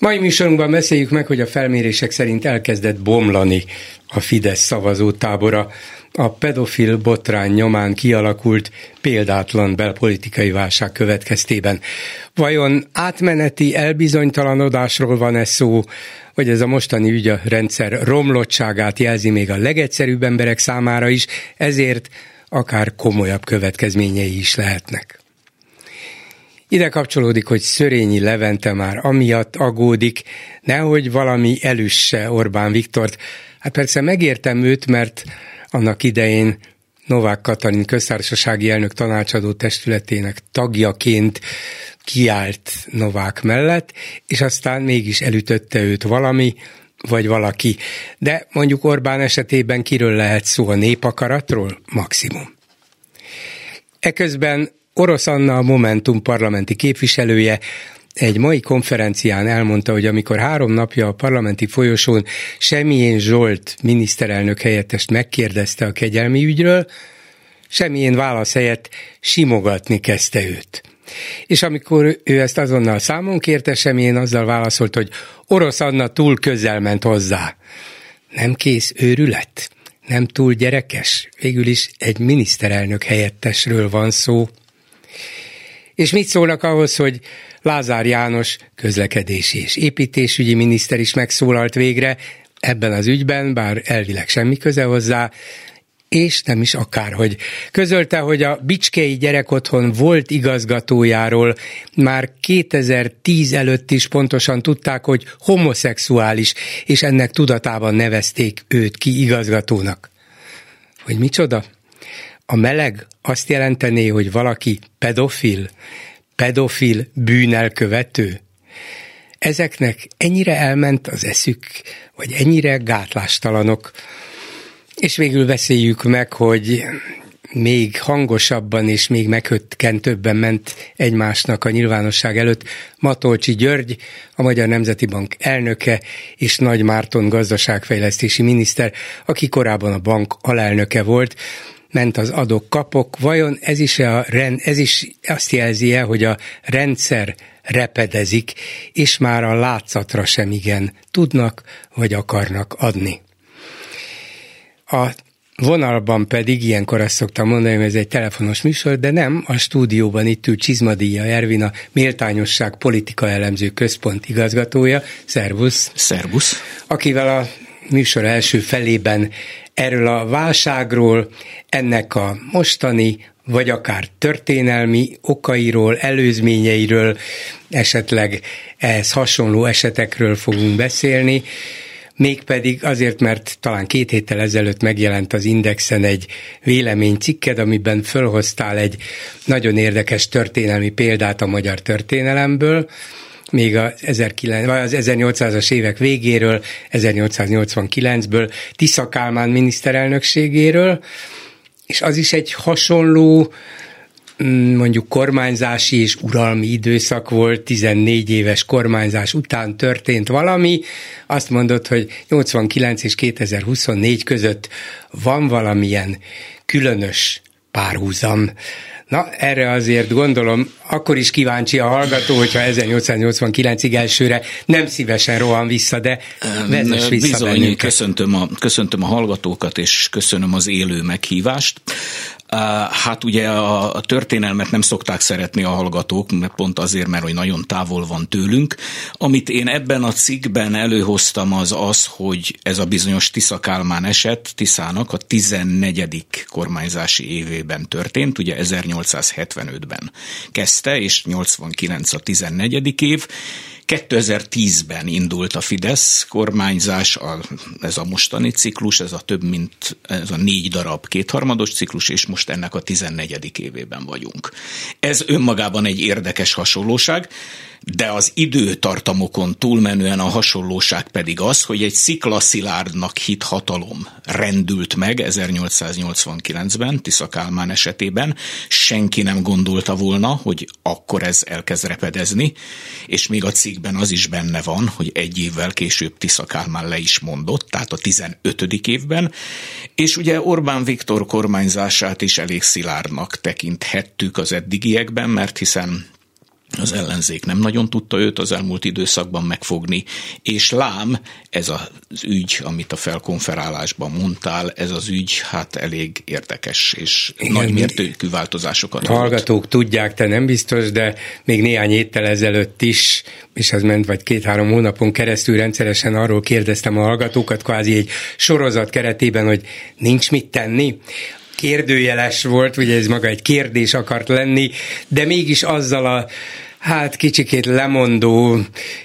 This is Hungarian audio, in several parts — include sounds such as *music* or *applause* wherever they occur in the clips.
Mai műsorunkban beszéljük meg, hogy a felmérések szerint elkezdett bomlani a Fidesz szavazótábora. A pedofil botrány nyomán kialakult példátlan belpolitikai válság következtében. Vajon átmeneti elbizonytalanodásról van ez szó, vagy ez a mostani ügy a rendszer romlottságát jelzi még a legegyszerűbb emberek számára is, ezért akár komolyabb következményei is lehetnek. Ide kapcsolódik, hogy Szörényi Levente már amiatt agódik, nehogy valami elüsse Orbán Viktort. Hát persze megértem őt, mert annak idején Novák Katalin köztársasági elnök tanácsadó testületének tagjaként kiállt Novák mellett, és aztán mégis elütötte őt valami, vagy valaki. De mondjuk Orbán esetében kiről lehet szó a népakaratról? Maximum. Eközben Orosz Anna, a Momentum parlamenti képviselője, egy mai konferencián elmondta, hogy amikor három napja a parlamenti folyosón Semmilyen Zsolt miniszterelnök helyettest megkérdezte a kegyelmi ügyről, semmilyen válasz helyett simogatni kezdte őt. És amikor ő ezt azonnal számon kérte, semmilyen azzal válaszolt, hogy orosz Anna túl közel ment hozzá. Nem kész őrület? Nem túl gyerekes? Végül is egy miniszterelnök helyettesről van szó. És mit szólnak ahhoz, hogy Lázár János közlekedési és építésügyi miniszter is megszólalt végre ebben az ügyben, bár elvileg semmi köze hozzá, és nem is akárhogy. Közölte, hogy a Bicskei Gyerekotthon volt igazgatójáról már 2010 előtt is pontosan tudták, hogy homoszexuális, és ennek tudatában nevezték őt ki igazgatónak. Hogy micsoda? A meleg azt jelentené, hogy valaki pedofil, pedofil bűnelkövető. Ezeknek ennyire elment az eszük, vagy ennyire gátlástalanok. És végül beszéljük meg, hogy még hangosabban és még meghökkentőbben ment egymásnak a nyilvánosság előtt Matolcsi György, a Magyar Nemzeti Bank elnöke, és Nagy Márton gazdaságfejlesztési miniszter, aki korábban a bank alelnöke volt ment az adok-kapok, vajon ez is, a, ez is azt jelzi -e, hogy a rendszer repedezik, és már a látszatra sem igen tudnak vagy akarnak adni. A vonalban pedig, ilyenkor azt szoktam mondani, hogy ez egy telefonos műsor, de nem, a stúdióban itt ül Csizmadíja Ervin, a Méltányosság Politika Elemző Központ igazgatója. Szervusz! Szervusz! Akivel a műsor első felében erről a válságról, ennek a mostani, vagy akár történelmi okairól, előzményeiről, esetleg ehhez hasonló esetekről fogunk beszélni, mégpedig azért, mert talán két héttel ezelőtt megjelent az Indexen egy véleménycikked, amiben fölhoztál egy nagyon érdekes történelmi példát a magyar történelemből, még az, 19, vagy az 1800-as évek végéről, 1889-ből, Tisza Kálmán miniszterelnökségéről, és az is egy hasonló mm, mondjuk kormányzási és uralmi időszak volt, 14 éves kormányzás után történt valami, azt mondod, hogy 89 és 2024 között van valamilyen különös párhuzam. Na, erre azért gondolom, akkor is kíváncsi a hallgató, hogyha 1889-ig elsőre nem szívesen rohan vissza, de vezess vissza Bizony, bennünket. köszöntöm a, köszöntöm a hallgatókat, és köszönöm az élő meghívást. Hát ugye a történelmet nem szokták szeretni a hallgatók, mert pont azért, mert hogy nagyon távol van tőlünk. Amit én ebben a cikkben előhoztam az az, hogy ez a bizonyos Tisza Kálmán eset Tiszának a 14. kormányzási évében történt, ugye 1875-ben kezdte, és 89 a 14. év, 2010-ben indult a Fidesz kormányzás, a, ez a mostani ciklus, ez a több mint ez a négy darab kétharmados ciklus, és most ennek a 14. évében vagyunk. Ez önmagában egy érdekes hasonlóság. De az időtartamokon túlmenően a hasonlóság pedig az, hogy egy sziklaszilárdnak hit hatalom rendült meg 1889-ben, Tisza Kálmán esetében. Senki nem gondolta volna, hogy akkor ez elkezd repedezni, és még a cikkben az is benne van, hogy egy évvel később Tisza Kálmán le is mondott, tehát a 15. évben, és ugye Orbán Viktor kormányzását is elég szilárdnak tekinthettük az eddigiekben, mert hiszen az ellenzék nem nagyon tudta őt az elmúlt időszakban megfogni, és lám, ez az ügy, amit a felkonferálásban mondtál, ez az ügy hát elég érdekes és Igen, nagy mértékű változásokat Hallgatók adott. tudják, te nem biztos, de még néhány héttel ezelőtt is, és ez ment vagy két-három hónapon keresztül rendszeresen arról kérdeztem a hallgatókat, kvázi egy sorozat keretében, hogy nincs mit tenni kérdőjeles volt, ugye ez maga egy kérdés akart lenni, de mégis azzal a hát kicsikét lemondó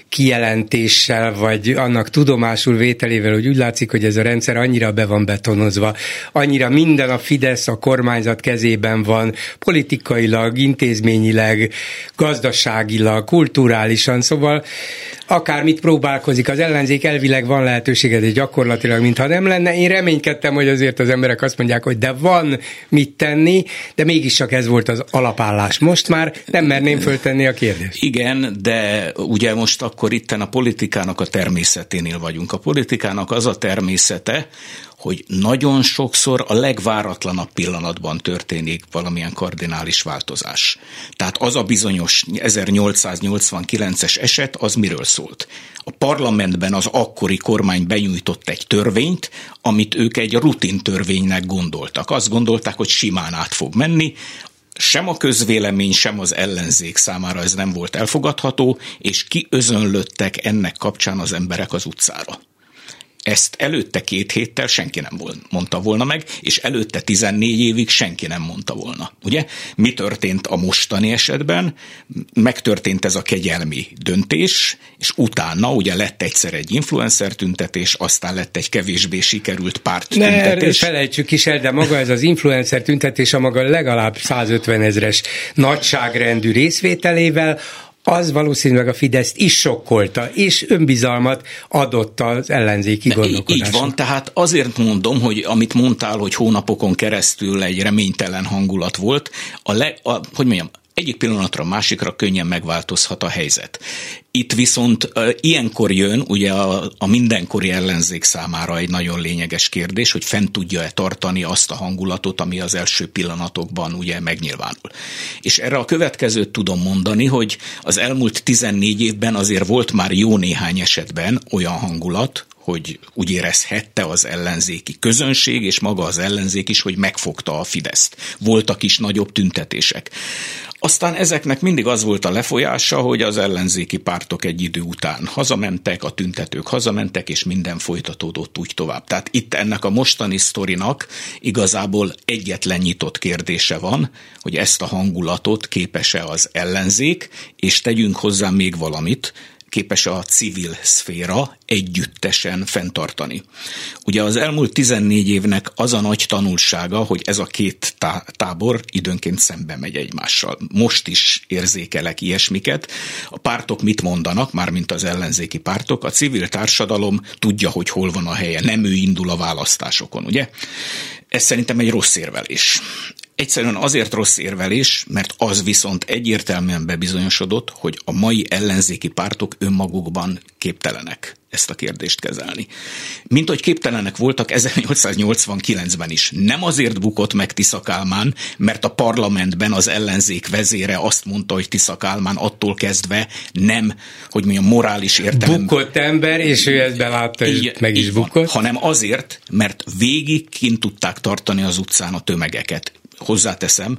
kijelentéssel, vagy annak tudomásul vételével, hogy úgy látszik, hogy ez a rendszer annyira be van betonozva, annyira minden a Fidesz, a kormányzat kezében van, politikailag, intézményileg, gazdaságilag, kulturálisan, szóval akármit próbálkozik, az ellenzék elvileg van lehetősége, de gyakorlatilag mintha nem lenne. Én reménykedtem, hogy azért az emberek azt mondják, hogy de van mit tenni, de mégiscsak ez volt az alapállás. Most már nem merném föltenni a kérdést. Igen, de ugye most akkor itten a politikának a természeténél vagyunk. A politikának az a természete, hogy nagyon sokszor a legváratlanabb pillanatban történik valamilyen kardinális változás. Tehát az a bizonyos 1889-es eset, az miről szólt? A parlamentben az akkori kormány benyújtott egy törvényt, amit ők egy rutin törvénynek gondoltak. Azt gondolták, hogy simán át fog menni, sem a közvélemény, sem az ellenzék számára ez nem volt elfogadható, és kiözönlöttek ennek kapcsán az emberek az utcára. Ezt előtte két héttel senki nem mondta volna meg, és előtte 14 évig senki nem mondta volna. Ugye? Mi történt a mostani esetben? Megtörtént ez a kegyelmi döntés, és utána ugye lett egyszer egy influencer tüntetés, aztán lett egy kevésbé sikerült párt tüntetés. Ne felejtsük is el, de maga ez az influencer tüntetés a maga legalább 150 ezres nagyságrendű részvételével, az valószínűleg a Fideszt is sokkolta, és önbizalmat adott az ellenzéki gondolkodásnak. Így van, tehát azért mondom, hogy amit mondtál, hogy hónapokon keresztül egy reménytelen hangulat volt, a, le, a hogy mondjam, egyik pillanatra a másikra könnyen megváltozhat a helyzet. Itt viszont ilyenkor jön ugye a, a mindenkori ellenzék számára egy nagyon lényeges kérdés, hogy fent tudja-e tartani azt a hangulatot, ami az első pillanatokban ugye megnyilvánul. És erre a következőt tudom mondani, hogy az elmúlt 14 évben azért volt már jó néhány esetben olyan hangulat, hogy úgy érezhette az ellenzéki közönség, és maga az ellenzék is, hogy megfogta a Fideszt. Voltak is nagyobb tüntetések. Aztán ezeknek mindig az volt a lefolyása, hogy az ellenzéki pártok egy idő után hazamentek, a tüntetők hazamentek, és minden folytatódott úgy tovább. Tehát itt ennek a mostani sztorinak igazából egyetlen nyitott kérdése van, hogy ezt a hangulatot képes-e az ellenzék, és tegyünk hozzá még valamit, képes a civil szféra együttesen fenntartani. Ugye az elmúlt 14 évnek az a nagy tanulsága, hogy ez a két tá- tábor időnként szembe megy egymással. Most is érzékelek ilyesmiket. A pártok mit mondanak, mármint az ellenzéki pártok, a civil társadalom tudja, hogy hol van a helye, nem ő indul a választásokon, ugye? Ez szerintem egy rossz érvelés. Egyszerűen azért rossz érvelés, mert az viszont egyértelműen bebizonyosodott, hogy a mai ellenzéki pártok önmagukban képtelenek ezt a kérdést kezelni. Mint hogy képtelenek voltak 1889-ben is. Nem azért bukott meg Tisza Kálmán, mert a parlamentben az ellenzék vezére azt mondta, hogy Tisza Kálmán attól kezdve nem, hogy mondjam, morális értelemben. Bukott ember, és ő ezt belátta, és meg is bukott. Van, hanem azért, mert végig kint tudták tartani az utcán a tömegeket hozzáteszem,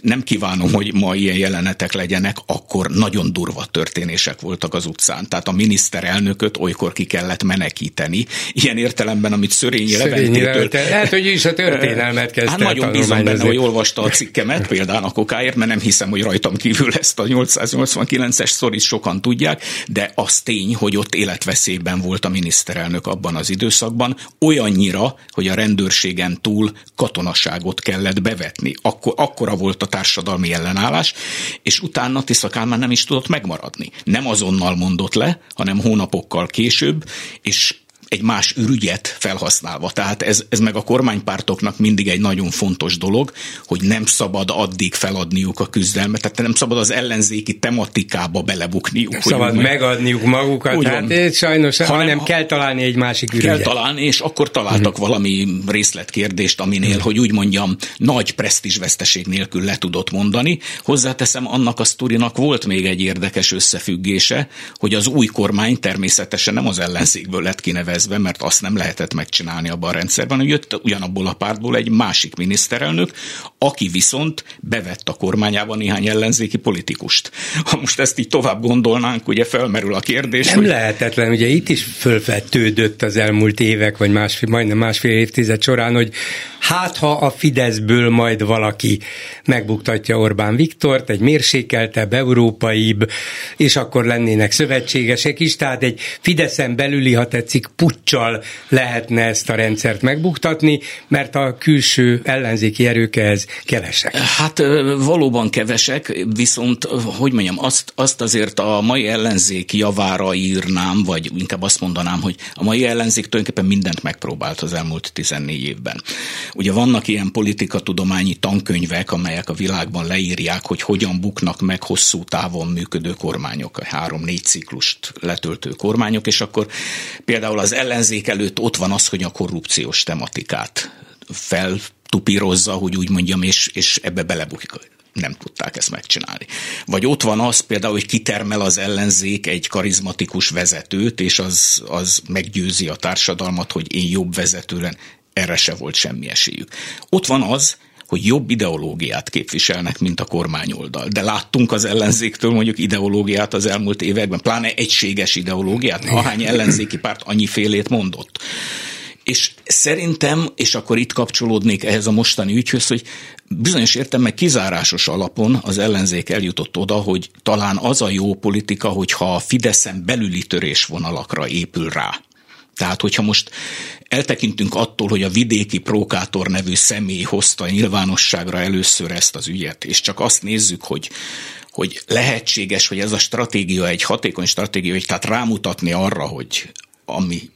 nem kívánom, hogy ma ilyen jelenetek legyenek, akkor nagyon durva történések voltak az utcán. Tehát a miniszterelnököt olykor ki kellett menekíteni. Ilyen értelemben, amit Szörényi Leventétől... Lehet, hogy is a történelmet kezdte Hát nagyon bízom benne, hogy olvasta a cikkemet, például a kokáért, mert nem hiszem, hogy rajtam kívül ezt a 889-es szorít sokan tudják, de az tény, hogy ott életveszélyben volt a miniszterelnök abban az időszakban, olyannyira, hogy a rendőrségen túl katonaságot kellett bevetni vezetni. Akkor, akkora volt a társadalmi ellenállás, és utána Tisza Kálmán nem is tudott megmaradni. Nem azonnal mondott le, hanem hónapokkal később, és egy más ürügyet felhasználva. Tehát ez, ez meg a kormánypártoknak mindig egy nagyon fontos dolog, hogy nem szabad addig feladniuk a küzdelmet, tehát nem szabad az ellenzéki tematikába belebukniuk. Nem szabad úgy, megadniuk magukat, ugyan, hát sajnos, hanem, hanem kell találni egy másik ürügyet. Kell találni, és akkor találtak uh-huh. valami részletkérdést, aminél, uh-huh. hogy úgy mondjam, nagy presztízsveszteség nélkül le tudott mondani. Hozzáteszem, annak a sztorinak volt még egy érdekes összefüggése, hogy az új kormány természetesen nem az ellenzékből lett kinevezve, kezdve, mert azt nem lehetett megcsinálni abban a rendszerben, hogy jött ugyanabból a pártból egy másik miniszterelnök, aki viszont bevett a kormányában néhány ellenzéki politikust. Ha most ezt így tovább gondolnánk, ugye felmerül a kérdés, Nem hogy... lehetetlen, ugye itt is fölfettődött az elmúlt évek, vagy másfél, majdnem másfél évtized során, hogy hát ha a Fideszből majd valaki megbuktatja Orbán Viktort, egy mérsékeltebb, európaibb, és akkor lennének szövetségesek is, tehát egy Fideszen belüli, ha tetszik, puccsal lehetne ezt a rendszert megbuktatni, mert a külső ellenzéki erők ehhez kevesek. Hát valóban kevesek, viszont, hogy mondjam, azt, azt azért a mai ellenzék javára írnám, vagy inkább azt mondanám, hogy a mai ellenzék tulajdonképpen mindent megpróbált az elmúlt 14 évben. Ugye vannak ilyen politikatudományi tankönyvek, amelyek a világban leírják, hogy hogyan buknak meg hosszú távon működő kormányok, a három-négy ciklust letöltő kormányok, és akkor például az ellenzék előtt ott van az, hogy a korrupciós tematikát feltupírozza, hogy úgy mondjam, és, és ebbe belebukik nem tudták ezt megcsinálni. Vagy ott van az például, hogy kitermel az ellenzék egy karizmatikus vezetőt, és az, az meggyőzi a társadalmat, hogy én jobb vezető len erre se volt semmi esélyük. Ott van az, hogy jobb ideológiát képviselnek, mint a kormányoldal. De láttunk az ellenzéktől mondjuk ideológiát az elmúlt években, pláne egységes ideológiát, ahány ellenzéki párt annyi félét mondott. És szerintem, és akkor itt kapcsolódnék ehhez a mostani ügyhöz, hogy bizonyos értelemben kizárásos alapon az ellenzék eljutott oda, hogy talán az a jó politika, hogyha a Fideszen belüli törésvonalakra épül rá. Tehát, hogyha most eltekintünk attól, hogy a vidéki prókátor nevű személy hozta nyilvánosságra először ezt az ügyet, és csak azt nézzük, hogy hogy lehetséges, hogy ez a stratégia egy hatékony stratégia, hogy tehát rámutatni arra, hogy ami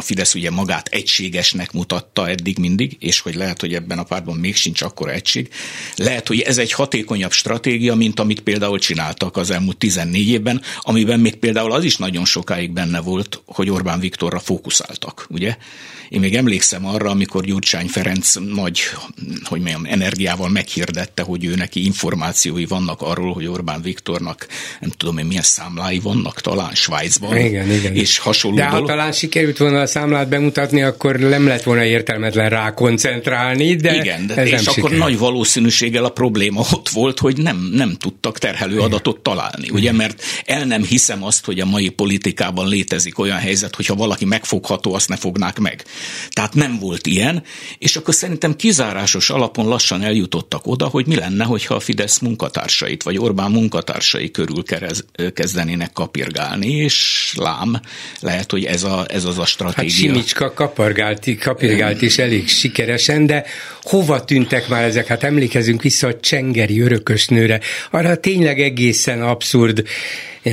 a Fidesz ugye magát egységesnek mutatta eddig mindig, és hogy lehet, hogy ebben a pártban még sincs akkora egység. Lehet, hogy ez egy hatékonyabb stratégia, mint amit például csináltak az elmúlt 14 évben, amiben még például az is nagyon sokáig benne volt, hogy Orbán Viktorra fókuszáltak, ugye? Én még emlékszem arra, amikor Gyurcsány Ferenc nagy, hogy mondjam, energiával meghirdette, hogy ő neki információi vannak arról, hogy Orbán Viktornak nem tudom én milyen számlái vannak, talán Svájcban. Igen, igen. És hasonló De ha talán sikerült volna számlát bemutatni, akkor nem lett volna értelmetlen rá koncentrálni, de Igen, de ez és nem akkor sikerül. nagy valószínűséggel a probléma ott volt, hogy nem, nem tudtak terhelő adatot találni, Igen. ugye, mert el nem hiszem azt, hogy a mai politikában létezik olyan helyzet, hogyha valaki megfogható, azt ne fognák meg. Tehát nem volt ilyen, és akkor szerintem kizárásos alapon lassan eljutottak oda, hogy mi lenne, hogyha a Fidesz munkatársait, vagy Orbán munkatársai körül kezdenének kapirgálni, és lám, lehet, hogy ez, a, ez az a stratégia. Hát Simicska kapargált, kapirgált is elég sikeresen, de hova tűntek már ezek? Hát emlékezünk vissza a Csengeri örökösnőre, arra tényleg egészen abszurd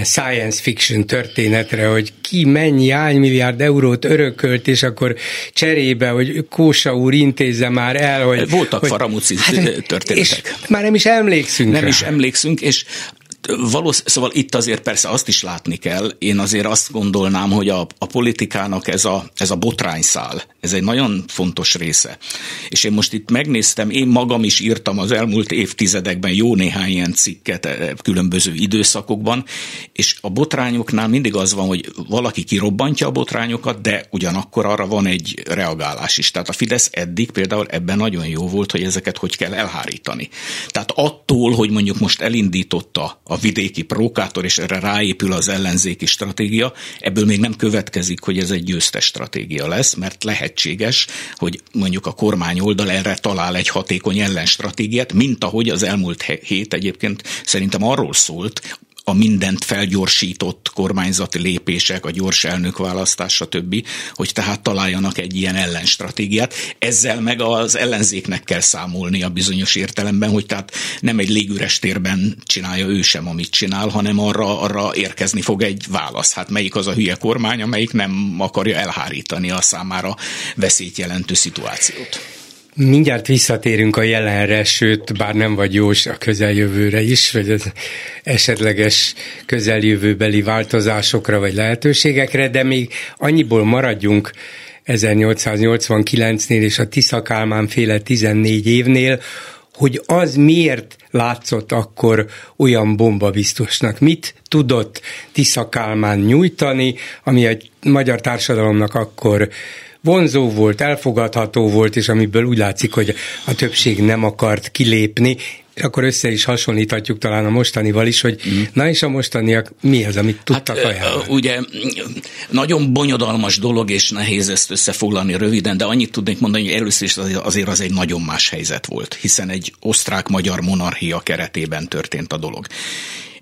science fiction történetre, hogy ki mennyi hány milliárd eurót örökölt, és akkor cserébe, hogy Kósa úr intézze már el, hogy... Voltak hogy, faramúci hát, történetek. És már nem is emlékszünk Nem rá. is emlékszünk, és valósz, szóval itt azért persze azt is látni kell, én azért azt gondolnám, hogy a, a politikának ez a, ez a botrányszál, ez egy nagyon fontos része. És én most itt megnéztem, én magam is írtam az elmúlt évtizedekben jó néhány ilyen cikket eh, különböző időszakokban, és a botrányoknál mindig az van, hogy valaki kirobbantja a botrányokat, de ugyanakkor arra van egy reagálás is. Tehát a Fidesz eddig például ebben nagyon jó volt, hogy ezeket hogy kell elhárítani. Tehát attól, hogy mondjuk most elindította a vidéki prókátor, és erre ráépül az ellenzéki stratégia, ebből még nem következik, hogy ez egy győztes stratégia lesz, mert lehetséges, hogy mondjuk a kormány oldal erre talál egy hatékony ellenstratégiát, mint ahogy az elmúlt hét egyébként szerintem arról szólt, a mindent felgyorsított kormányzati lépések, a gyors elnökválasztás, stb., hogy tehát találjanak egy ilyen ellenstratégiát. Ezzel meg az ellenzéknek kell számolni a bizonyos értelemben, hogy tehát nem egy légüres térben csinálja ő sem, amit csinál, hanem arra, arra érkezni fog egy válasz. Hát melyik az a hülye kormány, amelyik nem akarja elhárítani a számára veszélyt jelentő szituációt. Mindjárt visszatérünk a jelenre, sőt, bár nem vagy jós a közeljövőre is, vagy az esetleges közeljövőbeli változásokra vagy lehetőségekre, de még annyiból maradjunk 1889-nél és a Tisza Kálmán féle 14 évnél, hogy az miért látszott akkor olyan bombabiztosnak. Mit tudott Tisza Kálmán nyújtani, ami egy magyar társadalomnak akkor vonzó volt, elfogadható volt, és amiből úgy látszik, hogy a többség nem akart kilépni, és akkor össze is hasonlíthatjuk talán a mostanival is, hogy mm. na és a mostaniak mi az, amit tudtak hát, ajánlani? Ugye nagyon bonyodalmas dolog, és nehéz ezt összefoglalni röviden, de annyit tudnék mondani, hogy először is azért az egy nagyon más helyzet volt, hiszen egy osztrák-magyar monarchia keretében történt a dolog.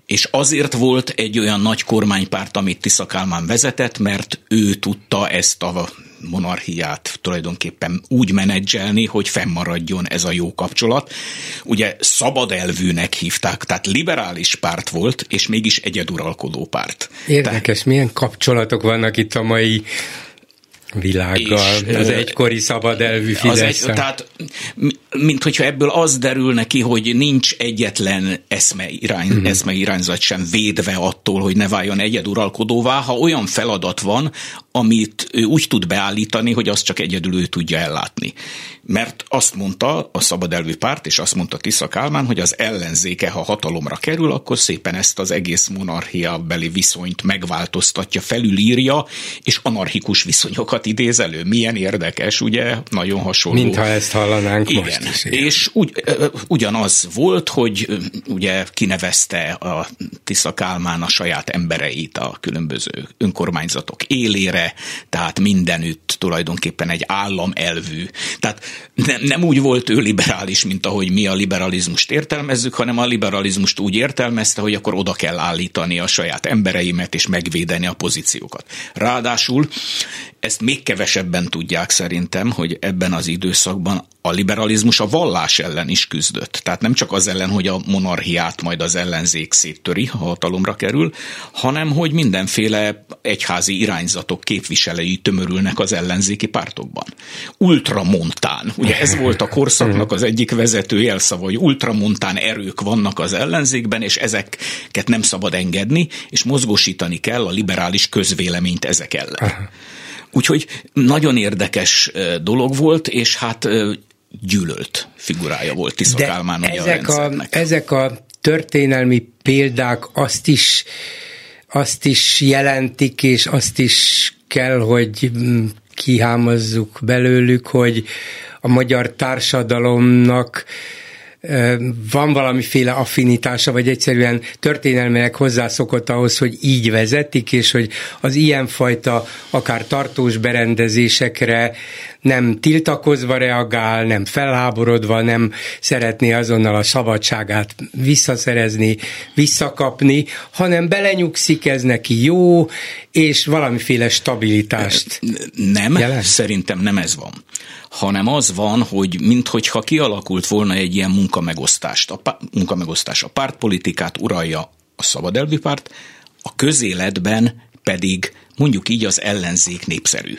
És azért volt egy olyan nagy kormánypárt, amit Tisza Kálmán vezetett, mert ő tudta ezt a monarchiát tulajdonképpen úgy menedzselni, hogy fennmaradjon ez a jó kapcsolat. Ugye szabad elvűnek hívták, tehát liberális párt volt, és mégis egyeduralkodó párt. Érdekes, tehát, milyen kapcsolatok vannak itt a mai világgal, és, az egykori szabad elvű fidesz egy, Tehát, mint hogyha ebből az derül neki, hogy nincs egyetlen eszme, irány, uh-huh. eszme irányzat sem védve attól, hogy ne váljon egyeduralkodóvá, ha olyan feladat van, amit ő úgy tud beállítani, hogy azt csak egyedül ő tudja ellátni. Mert azt mondta a szabad elvű párt, és azt mondta Tisza Kálmán, hogy az ellenzéke, ha hatalomra kerül, akkor szépen ezt az egész monarchia beli viszonyt megváltoztatja, felülírja, és anarchikus viszonyokat sokat idéz elő. Milyen érdekes, ugye? Nagyon hasonló. Mintha ezt hallanánk igen. most is. Igen. És ugy, ugyanaz volt, hogy ugye kinevezte a Tisza Kálmán a saját embereit a különböző önkormányzatok élére, tehát mindenütt tulajdonképpen egy állam elvű. Tehát nem, nem úgy volt ő liberális, mint ahogy mi a liberalizmust értelmezzük, hanem a liberalizmust úgy értelmezte, hogy akkor oda kell állítani a saját embereimet és megvédeni a pozíciókat. Ráadásul ezt még kevesebben tudják szerintem, hogy ebben az időszakban a liberalizmus a vallás ellen is küzdött. Tehát nem csak az ellen, hogy a monarchiát majd az ellenzék széttöri, ha hatalomra kerül, hanem hogy mindenféle egyházi irányzatok képviselői tömörülnek az ellenzéki pártokban. Ultramontán, ugye ez volt a korszaknak az egyik vezető jelszava, hogy ultramontán erők vannak az ellenzékben, és ezeket nem szabad engedni, és mozgósítani kell a liberális közvéleményt ezek ellen. Úgyhogy nagyon érdekes dolog volt, és hát gyűlölt figurája volt Tisza De Kálmán ezek a, a, ezek a történelmi példák azt is, azt is jelentik, és azt is kell, hogy mm, kihámozzuk belőlük, hogy a magyar társadalomnak van valamiféle affinitása, vagy egyszerűen történelmileg hozzászokott ahhoz, hogy így vezetik, és hogy az ilyenfajta akár tartós berendezésekre nem tiltakozva reagál, nem felháborodva, nem szeretné azonnal a szabadságát visszaszerezni, visszakapni, hanem belenyugszik, ez neki jó, és valamiféle stabilitást. Nem, jelent? szerintem nem ez van hanem az van, hogy minthogyha kialakult volna egy ilyen munkamegosztást. A munkamegosztás a pártpolitikát uralja a szabadelvi párt, a közéletben pedig mondjuk így az ellenzék népszerű.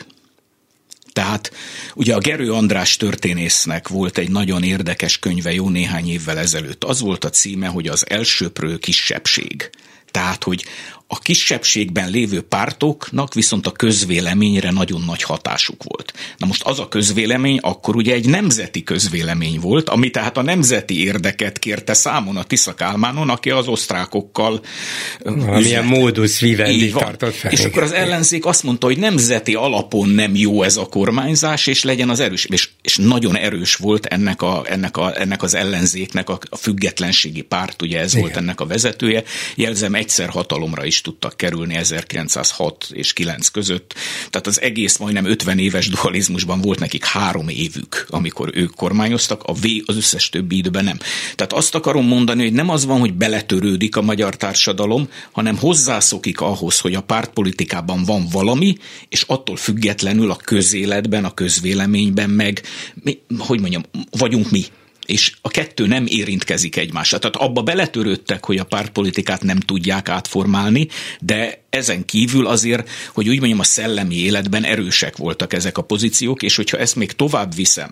Tehát ugye a Gerő András történésznek volt egy nagyon érdekes könyve jó néhány évvel ezelőtt. Az volt a címe, hogy az elsőprő kisebbség. Tehát, hogy a kisebbségben lévő pártoknak viszont a közvéleményre nagyon nagy hatásuk volt. Na most az a közvélemény akkor ugye egy nemzeti közvélemény volt, ami tehát a nemzeti érdeket kérte számon a Tisza Kálmánon, aki az osztrákokkal Milyen módus vivendi tartott fel. És akkor az ellenzék azt mondta, hogy nemzeti alapon nem jó ez a kormányzás, és legyen az erős. És, és nagyon erős volt ennek, a, ennek, a, ennek az ellenzéknek a, a függetlenségi párt, ugye ez Igen. volt ennek a vezetője. Jelzem, egyszer hatalomra is is tudtak kerülni 1906 és 9 között. Tehát az egész majdnem 50 éves dualizmusban volt nekik három évük, amikor ők kormányoztak, a V az összes többi időben nem. Tehát azt akarom mondani, hogy nem az van, hogy beletörődik a magyar társadalom, hanem hozzászokik ahhoz, hogy a pártpolitikában van valami, és attól függetlenül a közéletben, a közvéleményben meg, mi, hogy mondjam, vagyunk mi és a kettő nem érintkezik egymással. Tehát abba beletörődtek, hogy a pártpolitikát nem tudják átformálni, de ezen kívül azért, hogy úgy mondjam, a szellemi életben erősek voltak ezek a pozíciók, és hogyha ezt még tovább viszem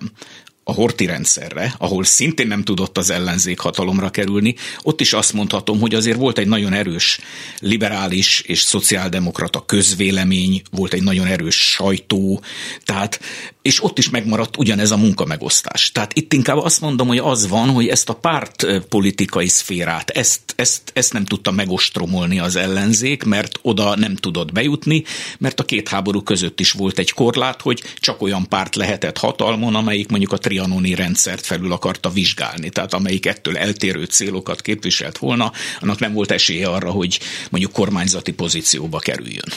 a horti rendszerre, ahol szintén nem tudott az ellenzék hatalomra kerülni, ott is azt mondhatom, hogy azért volt egy nagyon erős liberális és szociáldemokrata közvélemény, volt egy nagyon erős sajtó, tehát, és ott is megmaradt ugyanez a munkamegosztás. Tehát itt inkább azt mondom, hogy az van, hogy ezt a pártpolitikai szférát, ezt, ezt, ezt nem tudta megostromolni az ellenzék, mert oda nem tudott bejutni, mert a két háború között is volt egy korlát, hogy csak olyan párt lehetett hatalmon, amelyik mondjuk a trianoni rendszert felül akarta vizsgálni, tehát amelyik ettől eltérő célokat képviselt volna, annak nem volt esélye arra, hogy mondjuk kormányzati pozícióba kerüljön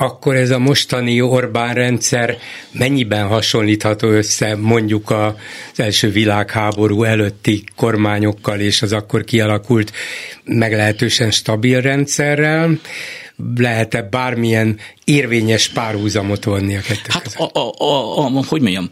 akkor ez a mostani Orbán rendszer mennyiben hasonlítható össze mondjuk az első világháború előtti kormányokkal és az akkor kialakult meglehetősen stabil rendszerrel? lehet-e bármilyen érvényes párhuzamot vonni a kettő Hát a, a, a, a, hogy mondjam,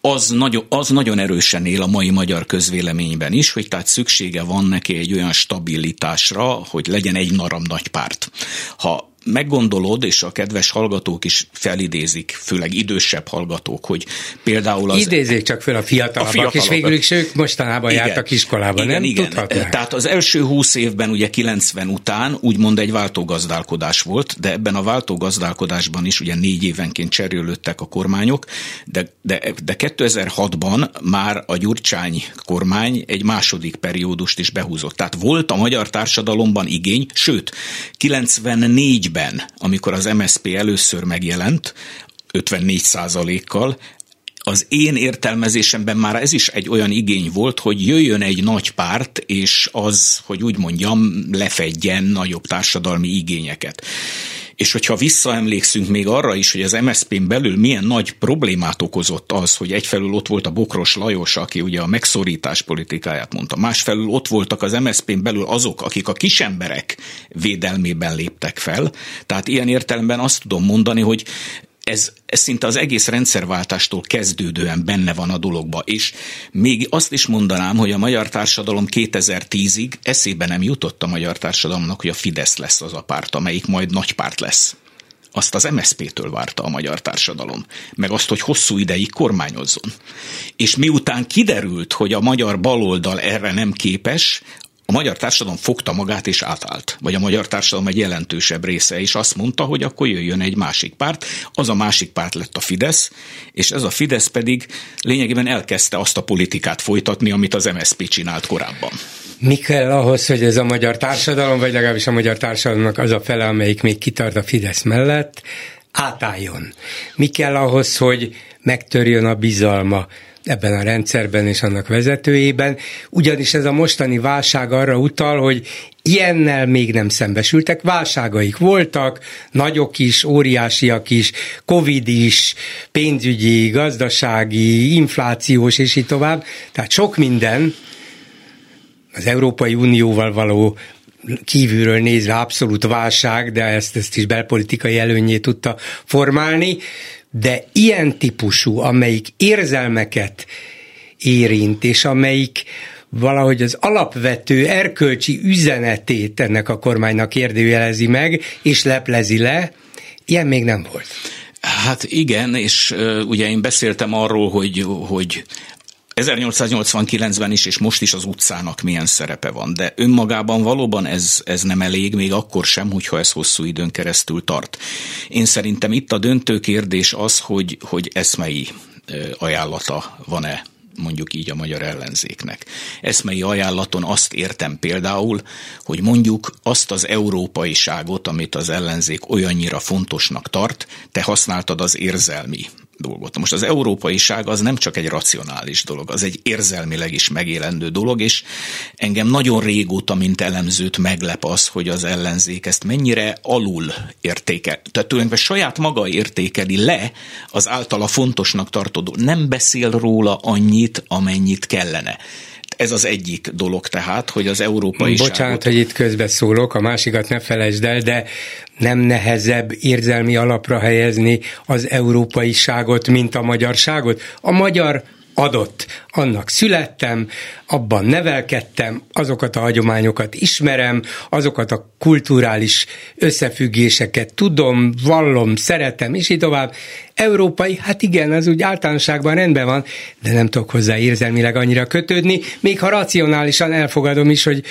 az nagyon, az nagyon erősen él a mai magyar közvéleményben is, hogy tehát szüksége van neki egy olyan stabilitásra, hogy legyen egy naram nagy párt. Ha meggondolod, és a kedves hallgatók is felidézik, főleg idősebb hallgatók, hogy például az... Idézzék csak fel a fiatalabbak, a fiatalabbak. és végül is ők mostanában igen, jártak iskolába, igen, nem igen. tudhatnák? Tehát az első húsz évben, ugye 90 után úgymond egy váltógazdálkodás volt, de ebben a váltógazdálkodásban is ugye négy évenként cserélődtek a kormányok, de, de, de 2006-ban már a Gyurcsány kormány egy második periódust is behúzott. Tehát volt a magyar társadalomban igény, sőt, 94 2004-ben, amikor az MSP először megjelent, 54 kal az én értelmezésemben már ez is egy olyan igény volt, hogy jöjjön egy nagy párt, és az, hogy úgy mondjam, lefedjen nagyobb társadalmi igényeket. És hogyha visszaemlékszünk még arra is, hogy az MSZP-n belül milyen nagy problémát okozott az, hogy egyfelől ott volt a Bokros Lajos, aki ugye a megszorítás politikáját mondta, másfelől ott voltak az MSZP-n belül azok, akik a kisemberek védelmében léptek fel. Tehát ilyen értelemben azt tudom mondani, hogy ez, ez szinte az egész rendszerváltástól kezdődően benne van a dologba. És még azt is mondanám, hogy a magyar társadalom 2010-ig eszébe nem jutott a magyar társadalomnak, hogy a Fidesz lesz az a párt, amelyik majd nagy párt lesz. Azt az MSZP-től várta a magyar társadalom, meg azt, hogy hosszú ideig kormányozzon. És miután kiderült, hogy a magyar baloldal erre nem képes, a magyar társadalom fogta magát és átállt, vagy a magyar társadalom egy jelentősebb része, és azt mondta, hogy akkor jöjjön egy másik párt. Az a másik párt lett a Fidesz, és ez a Fidesz pedig lényegében elkezdte azt a politikát folytatni, amit az MSZP csinált korábban. Mi kell ahhoz, hogy ez a magyar társadalom, vagy legalábbis a magyar társadalomnak az a fele, amelyik még kitart a Fidesz mellett, átálljon? Mi kell ahhoz, hogy megtörjön a bizalma ebben a rendszerben és annak vezetőjében, ugyanis ez a mostani válság arra utal, hogy ilyennel még nem szembesültek, válságaik voltak, nagyok is, óriásiak is, covid is, pénzügyi, gazdasági, inflációs és így tovább, tehát sok minden, az Európai Unióval való kívülről nézve abszolút válság, de ezt, ezt is belpolitikai előnyé tudta formálni, de ilyen típusú, amelyik érzelmeket érint, és amelyik valahogy az alapvető erkölcsi üzenetét ennek a kormánynak kérdőjelezi meg, és leplezi le, ilyen még nem volt. Hát igen, és ugye én beszéltem arról, hogy, hogy 1889-ben is, és most is az utcának milyen szerepe van, de önmagában valóban ez, ez nem elég, még akkor sem, hogyha ez hosszú időn keresztül tart. Én szerintem itt a döntő kérdés az, hogy, hogy eszmei ajánlata van-e mondjuk így a magyar ellenzéknek. Eszmei ajánlaton azt értem például, hogy mondjuk azt az európaiságot, amit az ellenzék olyannyira fontosnak tart, te használtad az érzelmi dolgot. Most az európaiság az nem csak egy racionális dolog, az egy érzelmileg is megélendő dolog, és engem nagyon régóta, mint elemzőt meglep az, hogy az ellenzék ezt mennyire alul értékel. Tehát tulajdonképpen saját maga értékeli le az általa fontosnak tartó Nem beszél róla annyit, amennyit kellene. Ez az egyik dolog tehát, hogy az európai Bocsánat, hogy itt közbeszólok, a másikat ne felejtsd el, de nem nehezebb érzelmi alapra helyezni az európai ságot, mint a magyarságot. A magyar adott. Annak születtem, abban nevelkedtem, azokat a hagyományokat ismerem, azokat a kulturális összefüggéseket tudom, vallom, szeretem, és így tovább. Európai, hát igen, az úgy általánosságban rendben van, de nem tudok hozzá érzelmileg annyira kötődni, még ha racionálisan elfogadom is, hogy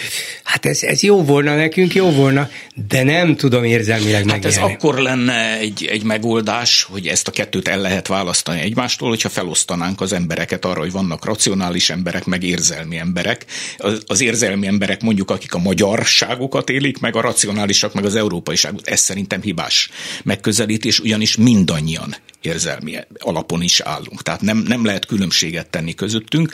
hát ez, ez jó volna nekünk, jó volna, de nem tudom érzelmileg hát megélni. ez akkor lenne egy, egy megoldás, hogy ezt a kettőt el lehet választani egymástól, hogyha felosztanánk az embereket arra, hogy vannak racionális emberek, meg érzelmi emberek. Az, az érzelmi emberek mondjuk, akik a magyarságokat élik, meg a racionálisak, meg az európaiságot. Ez szerintem hibás megközelítés, ugyanis mindannyian érzelmi alapon is állunk. Tehát nem, nem lehet különbséget tenni közöttünk,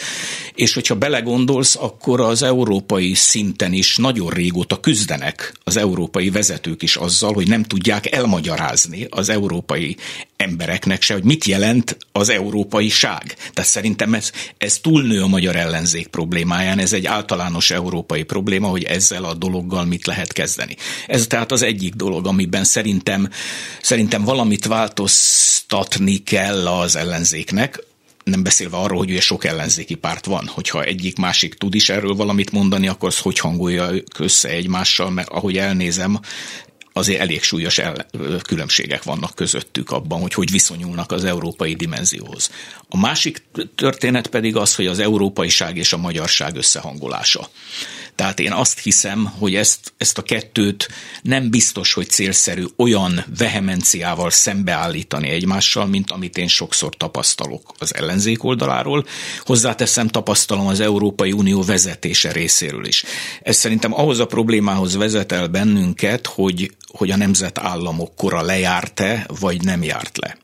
és hogyha belegondolsz, akkor az európai szinten is nagyon régóta küzdenek az európai vezetők is azzal, hogy nem tudják elmagyarázni az európai embereknek se, hogy mit jelent az európai ság. Tehát szerintem ez, ez túlnő a magyar ellenzék problémáján, ez egy általános európai probléma, hogy ezzel a dologgal mit lehet kezdeni. Ez tehát az egyik dolog, amiben szerintem, szerintem valamit változtatni kell az ellenzéknek, nem beszélve arról, hogy ugye sok ellenzéki párt van, hogyha egyik másik tud is erről valamit mondani, akkor az hogy hangolja össze egymással, mert ahogy elnézem, azért elég súlyos el, különbségek vannak közöttük abban, hogy hogy viszonyulnak az európai dimenzióhoz. A másik történet pedig az, hogy az európaiság és a magyarság összehangolása. Tehát én azt hiszem, hogy ezt, ezt a kettőt nem biztos, hogy célszerű olyan vehemenciával szembeállítani egymással, mint amit én sokszor tapasztalok az ellenzék oldaláról. Hozzáteszem, tapasztalom az Európai Unió vezetése részéről is. Ez szerintem ahhoz a problémához vezet el bennünket, hogy, hogy a nemzetállamok kora lejárt-e, vagy nem járt le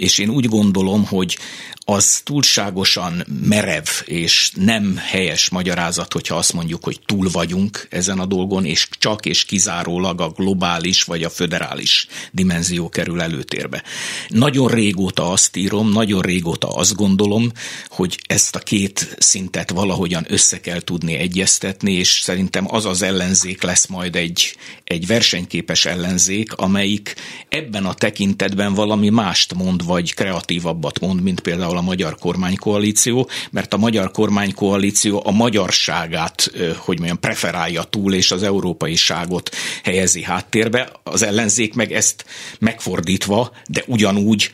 és én úgy gondolom, hogy az túlságosan merev és nem helyes magyarázat, hogyha azt mondjuk, hogy túl vagyunk ezen a dolgon, és csak és kizárólag a globális vagy a föderális dimenzió kerül előtérbe. Nagyon régóta azt írom, nagyon régóta azt gondolom, hogy ezt a két szintet valahogyan össze kell tudni egyeztetni, és szerintem az az ellenzék lesz majd egy, egy versenyképes ellenzék, amelyik ebben a tekintetben valami mást mond, vagy kreatívabbat mond, mint például a magyar kormánykoalíció, mert a magyar kormánykoalíció a magyarságát, hogy mondjam, preferálja túl, és az európai ságot helyezi háttérbe. Az ellenzék meg ezt megfordítva, de ugyanúgy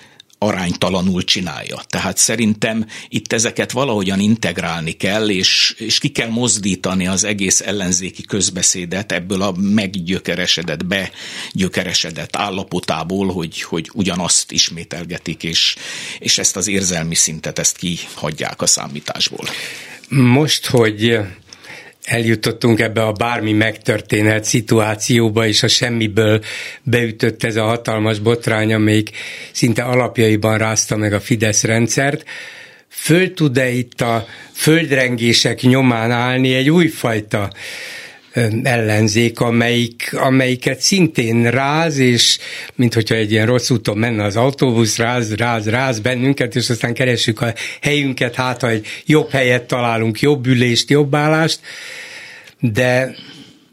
aránytalanul csinálja. Tehát szerintem itt ezeket valahogyan integrálni kell, és, és ki kell mozdítani az egész ellenzéki közbeszédet ebből a meggyökeresedett, begyökeresedett állapotából, hogy, hogy ugyanazt ismételgetik, és, és ezt az érzelmi szintet, ezt kihagyják a számításból. Most, hogy eljutottunk ebbe a bármi megtörténhet szituációba, és a semmiből beütött ez a hatalmas botrány, amelyik szinte alapjaiban rázta meg a Fidesz rendszert. Föl tud-e itt a földrengések nyomán állni egy újfajta ellenzék, amelyik, amelyiket szintén ráz, és mint hogyha egy ilyen rossz úton menne az autóbusz, ráz, ráz, ráz bennünket, és aztán keressük a helyünket, hát ha egy jobb helyet találunk, jobb ülést, jobb állást, de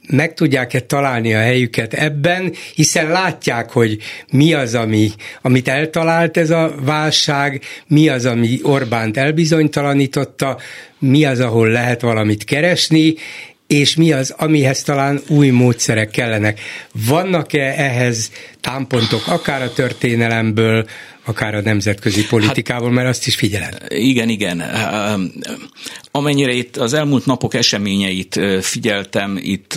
meg tudják-e találni a helyüket ebben, hiszen látják, hogy mi az, ami, amit eltalált ez a válság, mi az, ami Orbánt elbizonytalanította, mi az, ahol lehet valamit keresni, és mi az, amihez talán új módszerek kellenek. Vannak-e ehhez támpontok, akár a történelemből, akár a nemzetközi politikából, hát, mert azt is figyelem. Igen, igen. Amennyire itt az elmúlt napok eseményeit figyeltem, itt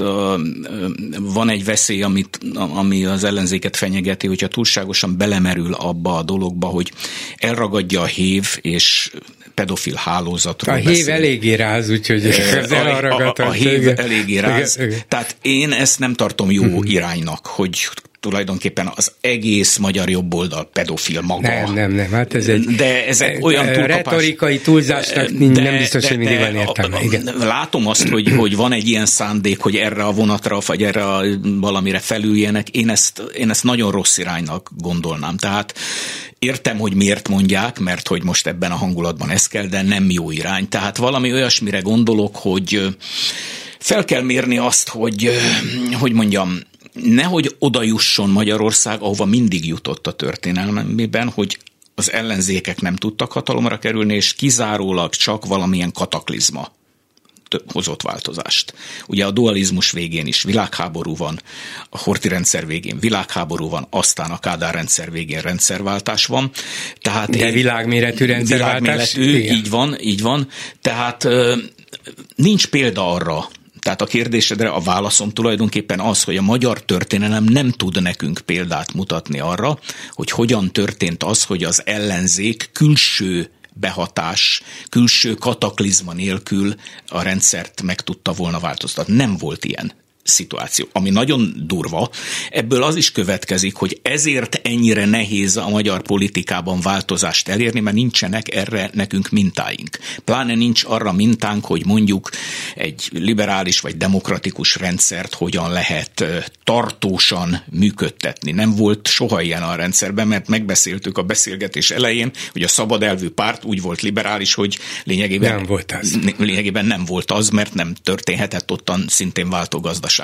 van egy veszély, amit, ami az ellenzéket fenyegeti, hogyha túlságosan belemerül abba a dologba, hogy elragadja a hév, és pedofil hálózatról A hév eléggé ráz, úgyhogy ez a, a, a, a hév eléggé ráz. Tehát én ezt nem tartom jó iránynak, hogy tulajdonképpen az egész magyar jobboldal pedofil maga. Nem, nem, nem, hát ez egy de ezek olyan túlkapás, retorikai túlzásnak de, nem biztos, de, hogy mindig van értelme. Igen. Látom azt, hogy, hogy van egy ilyen szándék, hogy erre a vonatra, vagy erre a valamire felüljenek. Én ezt, én ezt nagyon rossz iránynak gondolnám. Tehát Értem, hogy miért mondják, mert hogy most ebben a hangulatban ez kell, de nem jó irány. Tehát valami olyasmire gondolok, hogy fel kell mérni azt, hogy, hogy mondjam, nehogy oda jusson Magyarország, ahova mindig jutott a történelmében, hogy az ellenzékek nem tudtak hatalomra kerülni, és kizárólag csak valamilyen kataklizma hozott változást. Ugye a dualizmus végén is világháború van, a Horti rendszer végén világháború van, aztán a Kádár rendszer végén rendszerváltás van. Tehát De világméretű rendszerváltás? Világméretű, így van, így van. Tehát nincs példa arra, tehát a kérdésedre a válaszom tulajdonképpen az, hogy a magyar történelem nem tud nekünk példát mutatni arra, hogy hogyan történt az, hogy az ellenzék külső behatás, külső kataklizma nélkül a rendszert meg tudta volna változtatni. Nem volt ilyen szituáció, ami nagyon durva. Ebből az is következik, hogy ezért ennyire nehéz a magyar politikában változást elérni, mert nincsenek erre nekünk mintáink. Pláne nincs arra mintánk, hogy mondjuk egy liberális vagy demokratikus rendszert hogyan lehet tartósan működtetni. Nem volt soha ilyen a rendszerben, mert megbeszéltük a beszélgetés elején, hogy a szabad elvű párt úgy volt liberális, hogy lényegében nem volt az. Lényegében nem volt az, mert nem történhetett ottan szintén váltogazdaság gazdaság.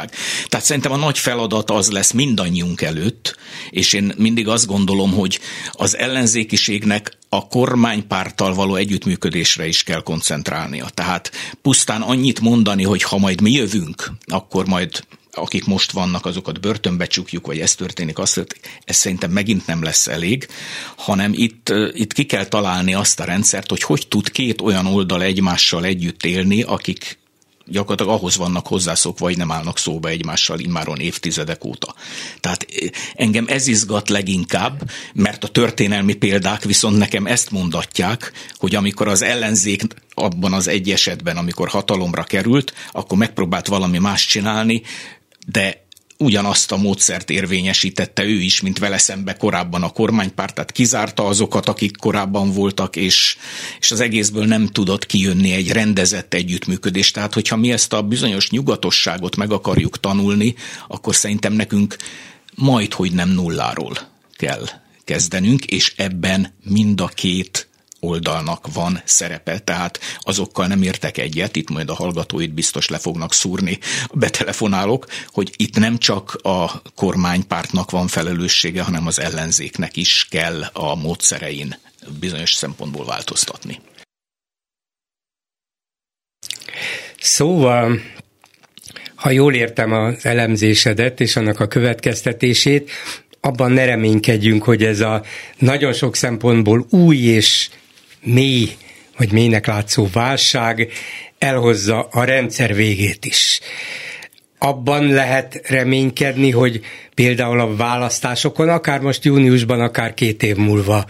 Tehát szerintem a nagy feladat az lesz mindannyiunk előtt, és én mindig azt gondolom, hogy az ellenzékiségnek a kormánypárttal való együttműködésre is kell koncentrálnia. Tehát pusztán annyit mondani, hogy ha majd mi jövünk, akkor majd akik most vannak, azokat börtönbe csukjuk, vagy ez történik, azt történik, ez szerintem megint nem lesz elég, hanem itt, itt ki kell találni azt a rendszert, hogy hogy tud két olyan oldal egymással együtt élni, akik gyakorlatilag ahhoz vannak hozzászokva, vagy nem állnak szóba egymással immáron évtizedek óta. Tehát eh, engem ez izgat leginkább, mert a történelmi példák viszont nekem ezt mondatják, hogy amikor az ellenzék abban az egy esetben, amikor hatalomra került, akkor megpróbált valami más csinálni, de ugyanazt a módszert érvényesítette ő is, mint vele szembe korábban a kormánypárt, tehát kizárta azokat, akik korábban voltak, és, és az egészből nem tudott kijönni egy rendezett együttműködés. Tehát, hogyha mi ezt a bizonyos nyugatosságot meg akarjuk tanulni, akkor szerintem nekünk majd, hogy nem nulláról kell kezdenünk, és ebben mind a két oldalnak van szerepe, tehát azokkal nem értek egyet, itt majd a hallgatóit biztos le fognak szúrni betelefonálok, hogy itt nem csak a kormánypártnak van felelőssége, hanem az ellenzéknek is kell a módszerein bizonyos szempontból változtatni. Szóval, ha jól értem az elemzésedet és annak a következtetését, abban ne reménykedjünk, hogy ez a nagyon sok szempontból új és mély, vagy mélynek látszó válság elhozza a rendszer végét is. Abban lehet reménykedni, hogy például a választásokon, akár most júniusban, akár két év múlva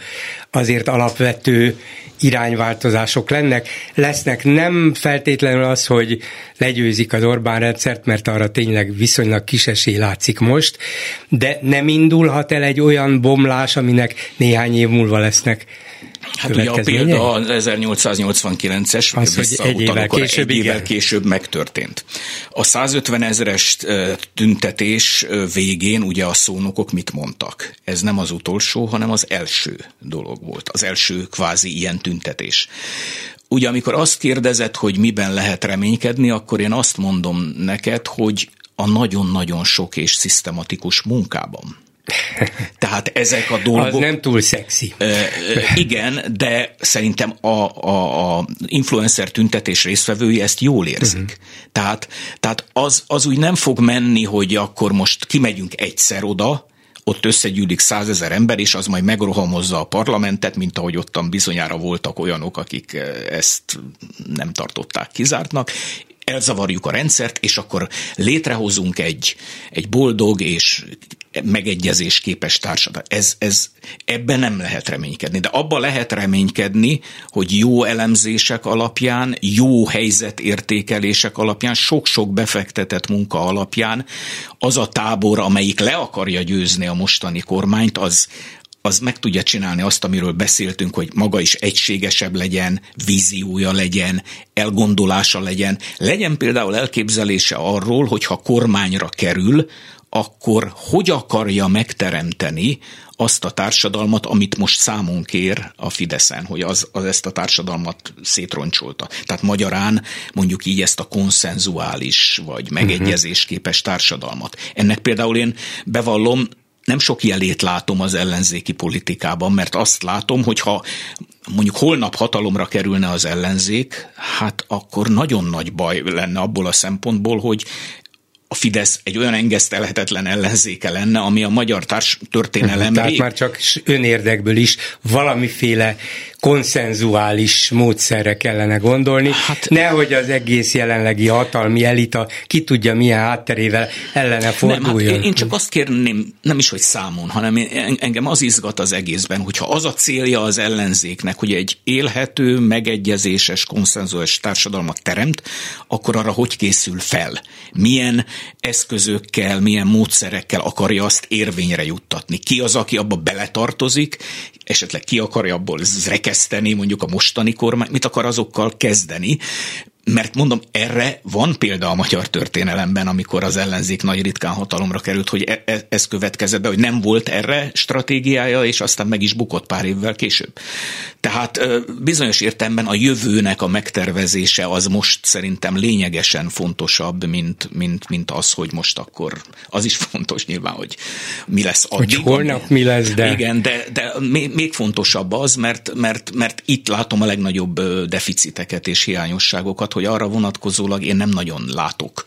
azért alapvető irányváltozások lennek. Lesznek nem feltétlenül az, hogy legyőzik az Orbán rendszert, mert arra tényleg viszonylag kis esély látszik most, de nem indulhat el egy olyan bomlás, aminek néhány év múlva lesznek Hát ugye a példa az 1889-es, az, hogy egy évvel később, egy évvel később megtörtént. A 150 ezeres tüntetés végén ugye a szónokok mit mondtak? Ez nem az utolsó, hanem az első dolog volt. Az első kvázi ilyen tüntetés. Ugye amikor azt kérdezed, hogy miben lehet reménykedni, akkor én azt mondom neked, hogy a nagyon-nagyon sok és szisztematikus munkában. *laughs* Tehát ezek a dolgok... Az nem túl szexi. Igen, de szerintem a, a, a influencer tüntetés résztvevői ezt jól érzik. Uh-huh. Tehát, tehát az, az úgy nem fog menni, hogy akkor most kimegyünk egyszer oda, ott összegyűlik százezer ember, és az majd megrohamozza a parlamentet, mint ahogy ottan bizonyára voltak olyanok, akik ezt nem tartották kizártnak elzavarjuk a rendszert, és akkor létrehozunk egy, egy boldog és megegyezés képes társadalmat. Ez, ez, ebben nem lehet reménykedni, de abban lehet reménykedni, hogy jó elemzések alapján, jó helyzetértékelések alapján, sok-sok befektetett munka alapján az a tábor, amelyik le akarja győzni a mostani kormányt, az, az meg tudja csinálni azt, amiről beszéltünk, hogy maga is egységesebb legyen, víziója legyen, elgondolása legyen. Legyen például elképzelése arról, hogy ha kormányra kerül, akkor hogy akarja megteremteni azt a társadalmat, amit most számon kér a Fideszen, hogy az, az ezt a társadalmat szétroncsolta. Tehát magyarán mondjuk így ezt a konszenzuális vagy megegyezésképes társadalmat. Ennek például én bevallom, nem sok jelét látom az ellenzéki politikában, mert azt látom, hogy ha mondjuk holnap hatalomra kerülne az ellenzék, hát akkor nagyon nagy baj lenne abból a szempontból, hogy a Fidesz egy olyan engesztelhetetlen ellenzéke lenne, ami a magyar társ történelemben. Tehát már csak önérdekből is valamiféle konszenzuális módszerre kellene gondolni, hát, nehogy az egész jelenlegi hatalmi elita ki tudja milyen hátterével ellene forduljon. Nem, hát én csak azt kérném, nem is, hogy számon, hanem engem az izgat az egészben, hogyha az a célja az ellenzéknek, hogy egy élhető, megegyezéses, konszenzuális társadalmat teremt, akkor arra hogy készül fel? Milyen eszközökkel, milyen módszerekkel akarja azt érvényre juttatni? Ki az, aki abba beletartozik, esetleg ki akarja abból rekeszteni mondjuk a mostani kormány, mit akar azokkal kezdeni, mert mondom, erre van példa a magyar történelemben, amikor az ellenzék nagy ritkán hatalomra került, hogy e- e- ez következett be, hogy nem volt erre stratégiája, és aztán meg is bukott pár évvel később. Tehát bizonyos értelemben a jövőnek a megtervezése az most szerintem lényegesen fontosabb, mint, mint, mint az, hogy most akkor az is fontos nyilván, hogy mi lesz addig. Hogy holnap mi lesz, de... Igen, de, de még, még fontosabb az, mert, mert, mert itt látom a legnagyobb deficiteket és hiányosságokat, hogy arra vonatkozólag én nem nagyon látok.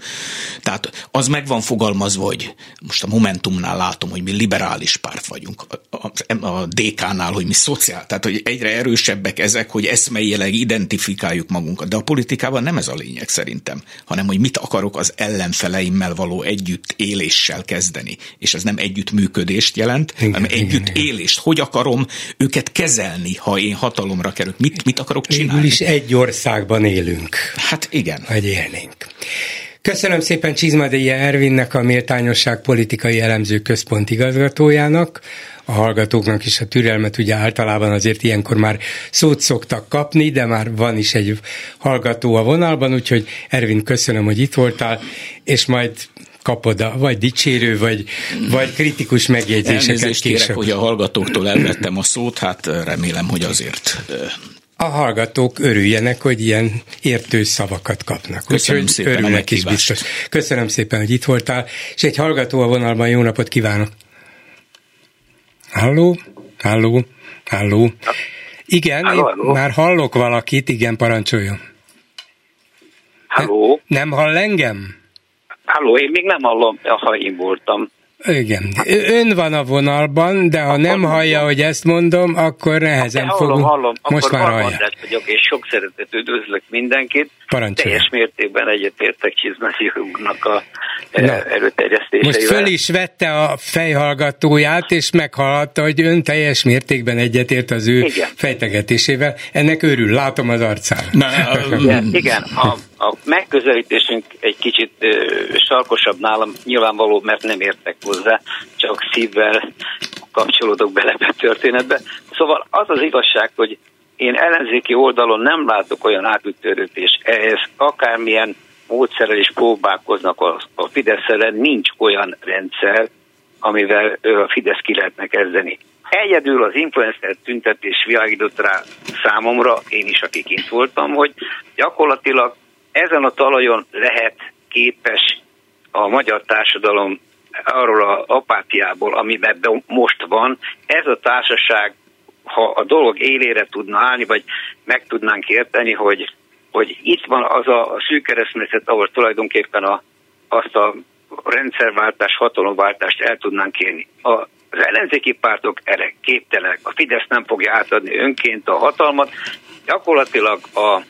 Tehát az meg van fogalmazva, hogy most a Momentumnál látom, hogy mi liberális párt vagyunk, a, a, DK-nál, hogy mi szociál, tehát hogy egyre erősebbek ezek, hogy eszmeileg identifikáljuk magunkat. De a politikában nem ez a lényeg szerintem, hanem hogy mit akarok az ellenfeleimmel való együtt éléssel kezdeni. És ez nem együttműködést jelent, igen, hanem együtt igen, élést. Hogy akarom őket kezelni, ha én hatalomra kerülök? Mit, mit akarok csinálni? Végül is egy országban élünk. Hát igen. Hogy élnénk. Köszönöm szépen Csizmadéja Ervinnek, a Méltányosság Politikai Elemző Központ igazgatójának, a hallgatóknak is a türelmet ugye általában azért ilyenkor már szót szoktak kapni, de már van is egy hallgató a vonalban, úgyhogy Ervin köszönöm, hogy itt voltál, és majd kapod a, vagy dicsérő, vagy, vagy kritikus megjegyzéseket Elnézést kérek, hogy a hallgatóktól elvettem a szót, hát remélem, hogy azért a hallgatók örüljenek, hogy ilyen értő szavakat kapnak. Köszönöm Úgyhogy szépen örülnek is biztos. Köszönöm szépen, hogy itt voltál, és egy hallgató a vonalban, jó napot kívánok! Halló? Halló? Halló? Igen, halló, halló. már hallok valakit, igen, parancsoljon. Halló? Nem, nem hall engem? Halló, én még nem hallom, ha én voltam. Igen. Ön van a vonalban, de ha akkor nem hallja, hogy ezt mondom, akkor nehezen hallom, fogunk. Hallom, Most akkor már hallja. vagyok, és sok szeretet üdvözlök mindenkit. Parancsolja. Teljes mértékben egyetértek Csizmasi úrnak a Na, előterjesztéseivel. Most föl is vette a fejhallgatóját, és meghallhatta, hogy ön teljes mértékben egyetért az ő igen. fejtegetésével. Ennek örül, látom az arcán. Na, igen, igen a, a megközelítésünk egy kicsit ö, sarkosabb nálam, nyilvánvaló, mert nem értek hozzá, csak szívvel kapcsolódok bele a történetbe. Szóval az az igazság, hogy én ellenzéki oldalon nem látok olyan átüttörőt, és ehhez akármilyen módszerrel is próbálkoznak a, a fidesz nincs olyan rendszer, amivel a Fidesz ki lehetne kezdeni. Egyedül az influencer tüntetés világított rá számomra, én is, aki kint voltam, hogy gyakorlatilag ezen a talajon lehet képes a magyar társadalom arról a apátiából, amiben most van, ez a társaság, ha a dolog élére tudna állni, vagy meg tudnánk érteni, hogy, hogy itt van az a, szűk keresztmetszet, ahol tulajdonképpen a, azt a rendszerváltás, hatalomváltást el tudnánk érni. A, az ellenzéki pártok erre képtelenek. A Fidesz nem fogja átadni önként a hatalmat. Gyakorlatilag, a,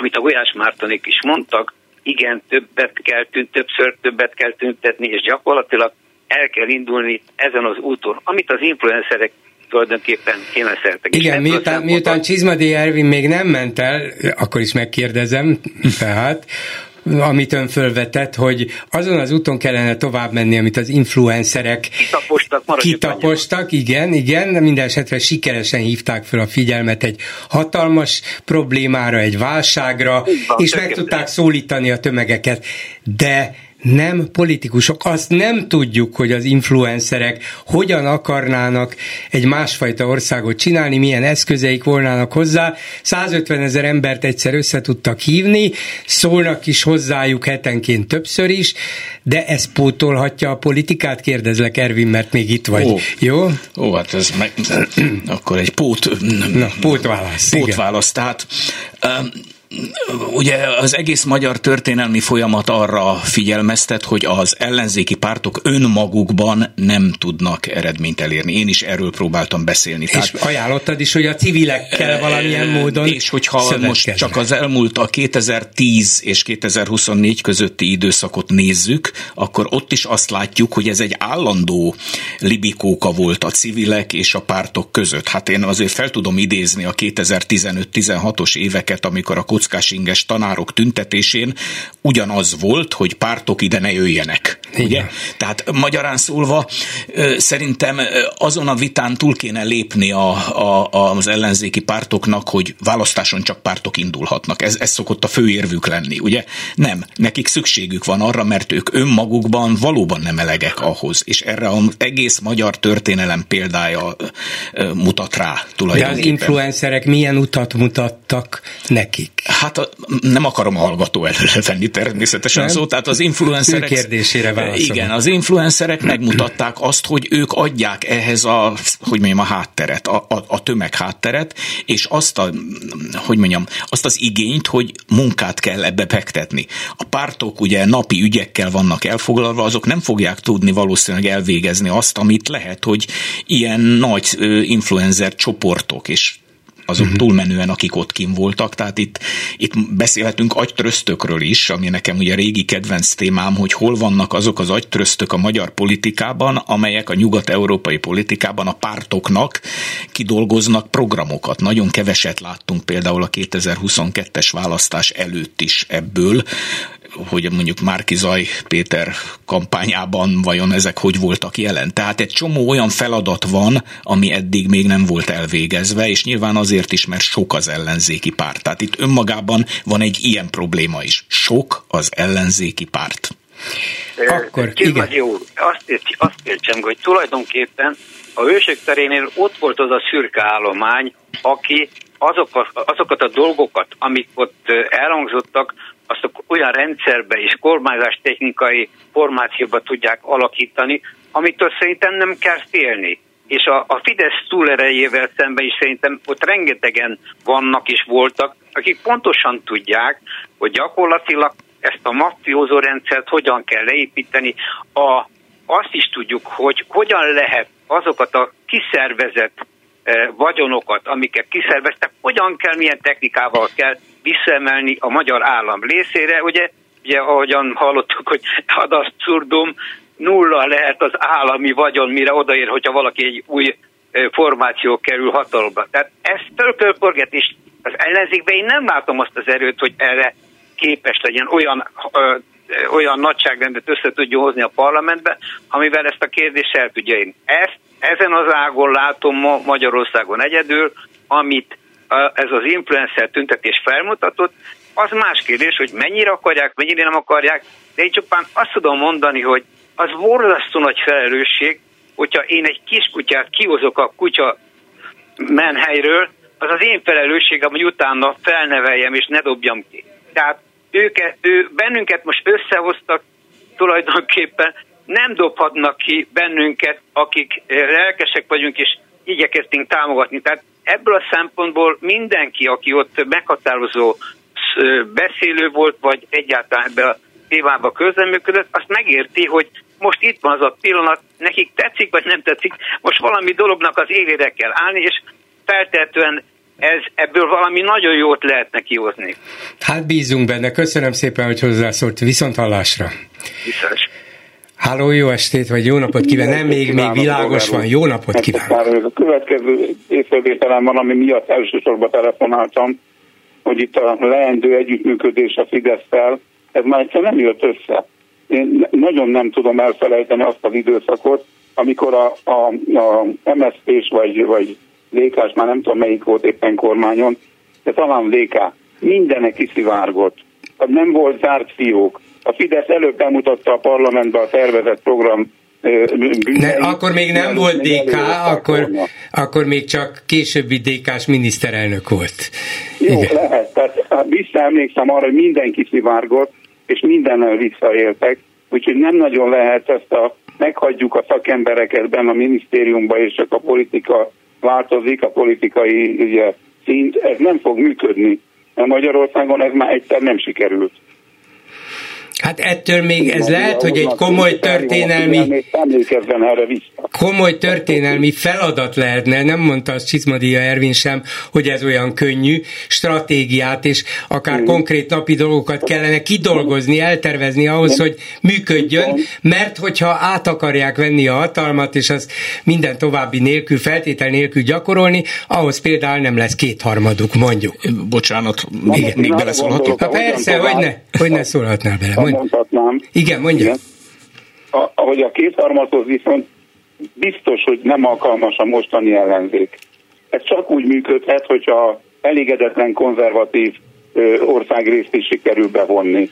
amit a Gulyás Mártonék is mondtak, igen, többet kell tűnt, többször többet kell tüntetni, és gyakorlatilag el kell indulni ezen az úton, amit az influencerek tulajdonképpen kényszerítettek. Igen, miután, miután Csizmadi Ervin még nem ment el, akkor is megkérdezem, tehát, amit ön fölvetett, hogy azon az úton kellene tovább menni, amit az influencerek kitapostak, kitapostak. Igen, igen, minden esetre sikeresen hívták fel a figyelmet egy hatalmas problémára, egy válságra, van, és meg tudták szólítani a tömegeket, de nem politikusok. Azt nem tudjuk, hogy az influencerek hogyan akarnának egy másfajta országot csinálni, milyen eszközeik volnának hozzá. 150 ezer embert egyszer össze tudtak hívni, szólnak is hozzájuk hetenként többször is, de ez pótolhatja a politikát? Kérdezlek, Ervin, mert még itt vagy. Ó, Jó? Ó, hát ez meg, *clears throat* akkor egy pót... Na, pótválasz. Pótválasz, tehát um, Ugye az egész magyar történelmi folyamat arra figyelmeztet, hogy az ellenzéki pártok önmagukban nem tudnak eredményt elérni. Én is erről próbáltam beszélni. És Tehát, ajánlottad is, hogy a civilekkel valamilyen módon És hogyha most csak az elmúlt a 2010 és 2024 közötti időszakot nézzük, akkor ott is azt látjuk, hogy ez egy állandó libikóka volt a civilek és a pártok között. Hát én azért fel tudom idézni a 2015-16-os éveket, amikor a kockásinges tanárok tüntetésén ugyanaz volt, hogy pártok ide ne jöjjenek. Igen. Ugye? Tehát magyarán szólva szerintem azon a vitán túl kéne lépni a, a, az ellenzéki pártoknak, hogy választáson csak pártok indulhatnak. Ez, ez szokott a főérvük lenni, ugye? Nem. Nekik szükségük van arra, mert ők önmagukban valóban nem elegek ahhoz. És erre az egész magyar történelem példája mutat rá tulajdonképpen. De az influencerek milyen utat mutattak nekik? Hát a, nem akarom a hallgató előre venni természetesen nem? szó, tehát az influencerek... Ő kérdésére válaszolom. Igen, az influencerek megmutatták azt, hogy ők adják ehhez a, hogy mondjam, a hátteret, a, a, a tömeg hátteret, és azt a, hogy mondjam, azt az igényt, hogy munkát kell ebbe fektetni. A pártok ugye napi ügyekkel vannak elfoglalva, azok nem fogják tudni valószínűleg elvégezni azt, amit lehet, hogy ilyen nagy influencer csoportok és azok uh-huh. túlmenően, akik ott kim voltak. Tehát itt, itt beszélhetünk agytröztökről is, ami nekem ugye régi kedvenc témám, hogy hol vannak azok az agytröztök a magyar politikában, amelyek a nyugat-európai politikában a pártoknak kidolgoznak programokat. Nagyon keveset láttunk például a 2022-es választás előtt is ebből hogy mondjuk Márki Zaj Péter kampányában vajon ezek hogy voltak jelen. Tehát egy csomó olyan feladat van, ami eddig még nem volt elvégezve, és nyilván azért is, mert sok az ellenzéki párt. Tehát itt önmagában van egy ilyen probléma is. Sok az ellenzéki párt. Akkor, igen. Jó, azt, ért, azt értsem, hogy tulajdonképpen a hősök terénél ott volt az a szürke állomány, aki azokat, azokat a dolgokat, amik ott elhangzottak, azt olyan rendszerbe és kormányzástechnikai formációba tudják alakítani, amitől szerintem nem kell félni. És a, a Fidesz túlerejével szemben is szerintem ott rengetegen vannak és voltak, akik pontosan tudják, hogy gyakorlatilag ezt a mafiózó rendszert hogyan kell leépíteni. A, azt is tudjuk, hogy hogyan lehet azokat a kiszervezett eh, vagyonokat, amiket kiszerveztek, hogyan kell, milyen technikával kell visszaemelni a magyar állam részére. Ugye, ugye ahogyan hallottuk, hogy ad abszurdum, nulla lehet az állami vagyon, mire odaér, hogyha valaki egy új formáció kerül hatalomba. Tehát ez tölpölpörget, és az ellenzékben én nem látom azt az erőt, hogy erre képes legyen olyan, ö, olyan nagyságrendet össze tudja hozni a parlamentbe, amivel ezt a kérdést el tudja én. Ezt, ezen az ágon látom ma Magyarországon egyedül, amit ez az influencer tüntetés felmutatott, az más kérdés, hogy mennyire akarják, mennyire nem akarják, de én csupán azt tudom mondani, hogy az borzasztó nagy felelősség, hogyha én egy kiskutyát kihozok a kutya menhelyről, az az én felelősségem, hogy utána felneveljem és ne dobjam ki. Tehát őket, ő, bennünket most összehoztak tulajdonképpen, nem dobhatnak ki bennünket, akik lelkesek vagyunk és igyekeztünk támogatni. Tehát ebből a szempontból mindenki, aki ott meghatározó beszélő volt, vagy egyáltalán ebbe a témába közleműködött, azt megérti, hogy most itt van az a pillanat, nekik tetszik, vagy nem tetszik, most valami dolognak az élére kell állni, és feltehetően ez, ebből valami nagyon jót lehetne kihozni. Hát bízunk benne. Köszönöm szépen, hogy hozzászólt. Viszont hallásra. Viszont. Háló, jó estét, vagy jó napot kíván. Nem, még, még világos van. Jó napot kívánok. A következő észrevételem van, ami miatt elsősorban telefonáltam, hogy itt a leendő együttműködés a fidesz ez már egyszer nem jött össze. Én nagyon nem tudom elfelejteni azt az időszakot, amikor a, a, a MSZP-s vagy, vagy dk már nem tudom melyik volt éppen kormányon, de talán DK, mindenek kiszivárgott. Nem volt zárt fiók. A Fidesz előbb bemutatta a parlamentbe a tervezett program ne, akkor még nem volt DK, akkor, akkor még csak későbbi DK-s miniszterelnök volt. Jó, Igen. lehet. Tehát hát visszaemlékszem arra, hogy mindenki szivárgott, és mindennel visszaéltek, úgyhogy nem nagyon lehet ezt a meghagyjuk a szakembereket benne a minisztériumban, és csak a politika változik, a politikai ugye, szint, ez nem fog működni. Magyarországon ez már egyszer nem sikerült. Hát ettől még ez lehet, hogy egy komoly történelmi komoly történelmi feladat lehetne, nem mondta az Csizmadia Ervin sem, hogy ez olyan könnyű, stratégiát és akár mm. konkrét napi dolgokat kellene kidolgozni, eltervezni ahhoz, hogy működjön, mert hogyha át akarják venni a hatalmat, és az minden további nélkül, feltétel nélkül gyakorolni, ahhoz például nem lesz kétharmaduk, mondjuk. Bocsánat, még, még beleszólhatok? Ha persze, hogy ne, hogy ne szólhatnál bele mondhatnám. Igen, mondja. Igen. A, ahogy a kétharmadhoz viszont biztos, hogy nem alkalmas a mostani ellenzék. Ez csak úgy működhet, hogyha elégedetlen konzervatív országrészt is sikerül bevonni.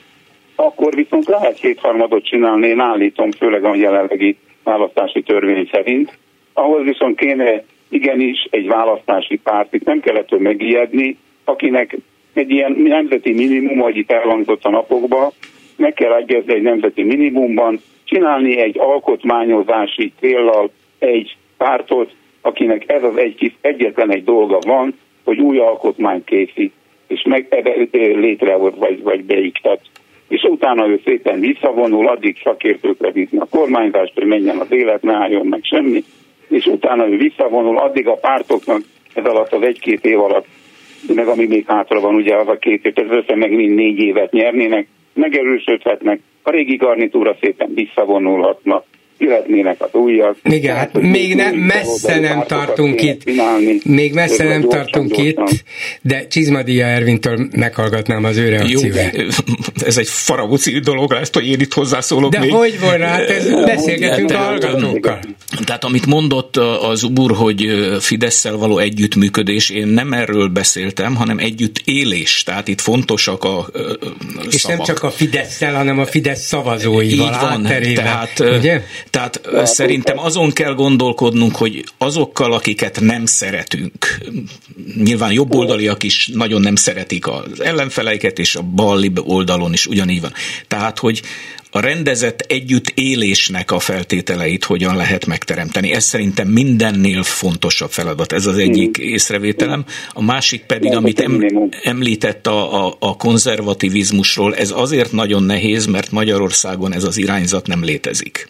Akkor viszont lehet kétharmadot csinálni, én állítom, főleg a jelenlegi választási törvény szerint. Ahhoz viszont kéne igenis egy választási párt, itt nem kellett megijedni, akinek egy ilyen nemzeti minimum, ahogy itt elhangzott a napokban, meg kell egyezni egy nemzeti minimumban, csinálni egy alkotmányozási céllal egy pártot, akinek ez az egy, egyetlen egy dolga van, hogy új alkotmányt készít, és meg létrehoz, vagy, vagy beiktat. És utána ő szépen visszavonul, addig szakértőkre bízni a kormányzást, hogy menjen az élet, ne álljon meg semmi, és utána ő visszavonul, addig a pártoknak ez alatt az egy-két év alatt, meg ami még hátra van, ugye az a két év, ez össze meg mind négy évet nyernének, megerősödhetnek, a régi garnitúra szépen visszavonulhatna, jöhetnének az újak. Igen, hát még nem, messze nem tartunk itt, csinálni, még messze nem gyorsan, tartunk gyorsan. itt, de Csizmadia Ervintől meghallgatnám az ő reakcióját. Jó, ez egy faragóci dolog ezt, hogy én itt hozzászólok De még. hogy volna, hát ez beszélgetünk a hallgatókkal. Tehát amit mondott az úr, hogy fidesz való együttműködés, én nem erről beszéltem, hanem együtt élés, tehát itt fontosak a szavak. És nem csak a fidesz hanem a Fidesz szavazóival Így van, tehát, ugye? Tehát hát, szerintem azon kell gondolkodnunk, hogy azokkal, akiket nem szeretünk, nyilván jobboldaliak is nagyon nem szeretik az ellenfeleiket, és a balli oldalon is ugyanígy van. Tehát, hogy a rendezett együttélésnek a feltételeit hogyan lehet megteremteni. Ez szerintem mindennél fontosabb feladat. Ez az egyik mm. észrevételem. A másik pedig, amit említett a, a, a konzervativizmusról, ez azért nagyon nehéz, mert Magyarországon ez az irányzat nem létezik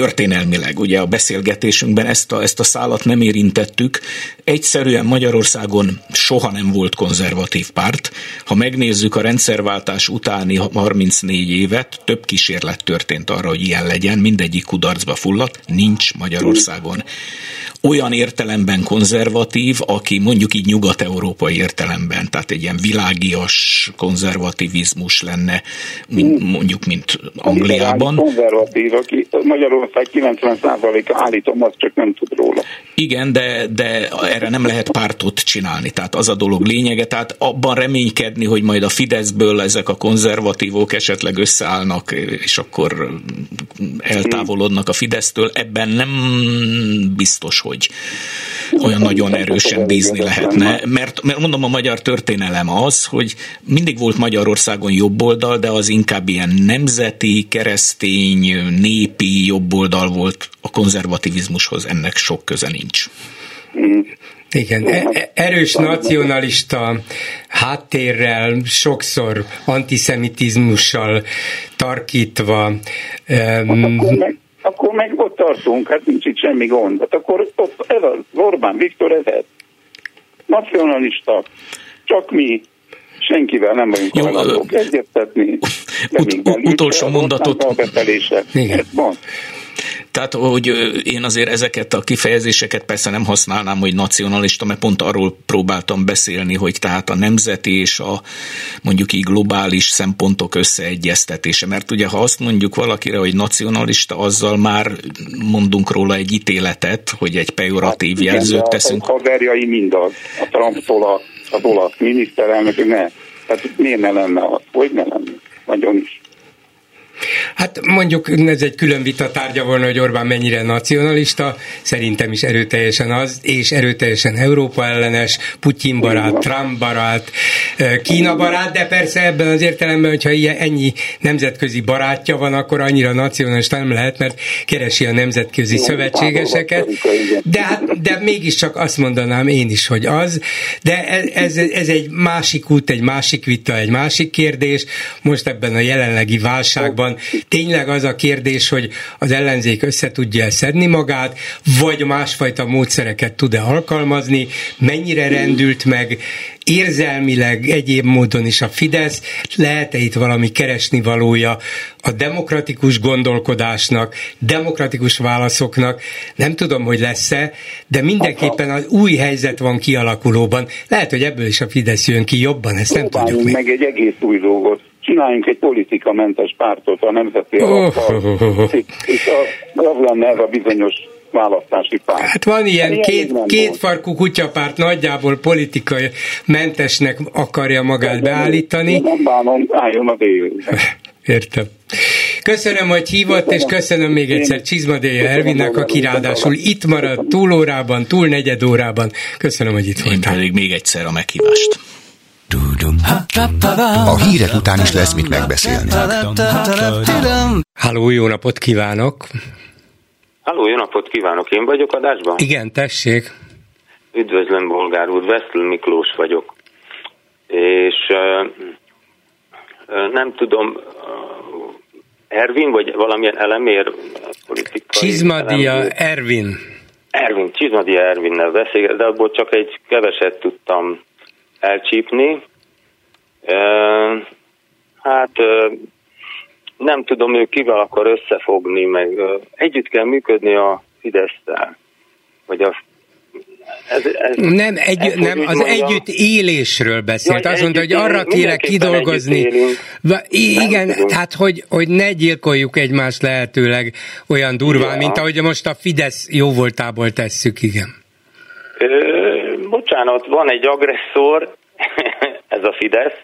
történelmileg, ugye a beszélgetésünkben ezt a, ezt a szálat nem érintettük. Egyszerűen Magyarországon soha nem volt konzervatív párt. Ha megnézzük a rendszerváltás utáni 34 évet, több kísérlet történt arra, hogy ilyen legyen, mindegyik kudarcba fulladt, nincs Magyarországon olyan értelemben konzervatív, aki mondjuk így nyugat-európai értelemben, tehát egy ilyen világias konzervativizmus lenne, mint, mondjuk, mint Angliában. Konzervatív, aki Magyarország 90%-a állítom, az csak nem tud róla. Igen, de, de erre nem lehet pártot csinálni, tehát az a dolog lényege, tehát abban reménykedni, hogy majd a Fideszből ezek a konzervatívok esetleg összeállnak, és akkor eltávolodnak a Fidesztől, ebben nem biztos, hogy olyan nagyon erősen bízni lehetne, mert, mert mondom, a magyar történelem az, hogy mindig volt Magyarországon jobboldal, de az inkább ilyen nemzeti, keresztény, népi jobboldal volt a konzervativizmushoz, ennek sok köze nincs. Igen, e, e, erős nacionalista háttérrel, sokszor antiszemitizmussal tarkítva. Um, akkor meg ott tartunk, hát nincs itt semmi gond. Hát akkor ott ez az Orbán Viktor ez ez. nacionalista, csak mi, senkivel nem vagyunk hajlandók egyeztetni. Ut- utolsó mondatot. Igen. Tehát, hogy én azért ezeket a kifejezéseket persze nem használnám, hogy nacionalista, mert pont arról próbáltam beszélni, hogy tehát a nemzeti és a mondjuk így globális szempontok összeegyeztetése. Mert ugye, ha azt mondjuk valakire, hogy nacionalista, azzal már mondunk róla egy ítéletet, hogy egy pejoratív hát, jelzőt teszünk. A haverjai mindaz, a Trumptól a, az olasz miniszterelnök, ne. Tehát miért ne lenne az? Hogy ne lenne? Nagyon is. Hát mondjuk ez egy külön vita tárgya volna, hogy Orbán mennyire nacionalista, szerintem is erőteljesen az, és erőteljesen Európa ellenes, Putyin barát, Trump barát, Kína barát, de persze ebben az értelemben, hogyha ilyen, ennyi nemzetközi barátja van, akkor annyira nacionalista nem lehet, mert keresi a nemzetközi szövetségeseket, de, hát, de mégiscsak azt mondanám én is, hogy az, de ez, ez egy másik út, egy másik vita, egy másik kérdés, most ebben a jelenlegi válságban van. Tényleg az a kérdés, hogy az ellenzék össze tudja szedni magát, vagy másfajta módszereket tud-e alkalmazni, mennyire rendült meg, érzelmileg egyéb módon is a Fidesz, lehet-e itt valami keresni valója a demokratikus gondolkodásnak, demokratikus válaszoknak, nem tudom, hogy lesz-e, de mindenképpen az új helyzet van kialakulóban. Lehet, hogy ebből is a Fidesz jön ki jobban, ezt nem tudjuk még. meg egy egész új dolgot csináljunk egy politikamentes pártot a nemzeti alappal, és az lenne ez a bizonyos választási párt. Hát van ilyen, ilyen két, két farkú kutyapárt nagyjából politikai mentesnek akarja magát De beállítani. Nem bánom, álljon a Értem. Köszönöm, hogy hívott, köszönöm. és köszönöm még egyszer Csizmadéja Ervinnek, aki ráadásul itt maradt túlórában, túl negyed órában. Köszönöm, hogy itt voltál. Én pedig még egyszer a meghívást. A hírek után is lesz mit megbeszélni. Háló, jó napot kívánok! Háló, jó napot kívánok! Én vagyok adásban? Igen, tessék! Üdvözlöm, Bolgár úr, Veszl Miklós vagyok. És uh, nem tudom, uh, Ervin, vagy valamilyen elemér politikai... Csizmadia elemér. Ervin. Ervin, Csizmadia Ervinnel beszél, de abból csak egy keveset tudtam elcsípni. Hát nem tudom, ő kivel akar összefogni, meg együtt kell működni a Fidesz-tel, vagy a ez, ez, nem, egy, ez, nem az mondja, együtt élésről beszélt. Azt mondta, hogy arra kéne kidolgozni. Igen, tehát hogy, hogy ne gyilkoljuk egymást lehetőleg olyan durván, ja. mint ahogy most a Fidesz jóvoltából tesszük, igen. Ö, bocsánat, van egy agresszor, *laughs* ez a Fidesz,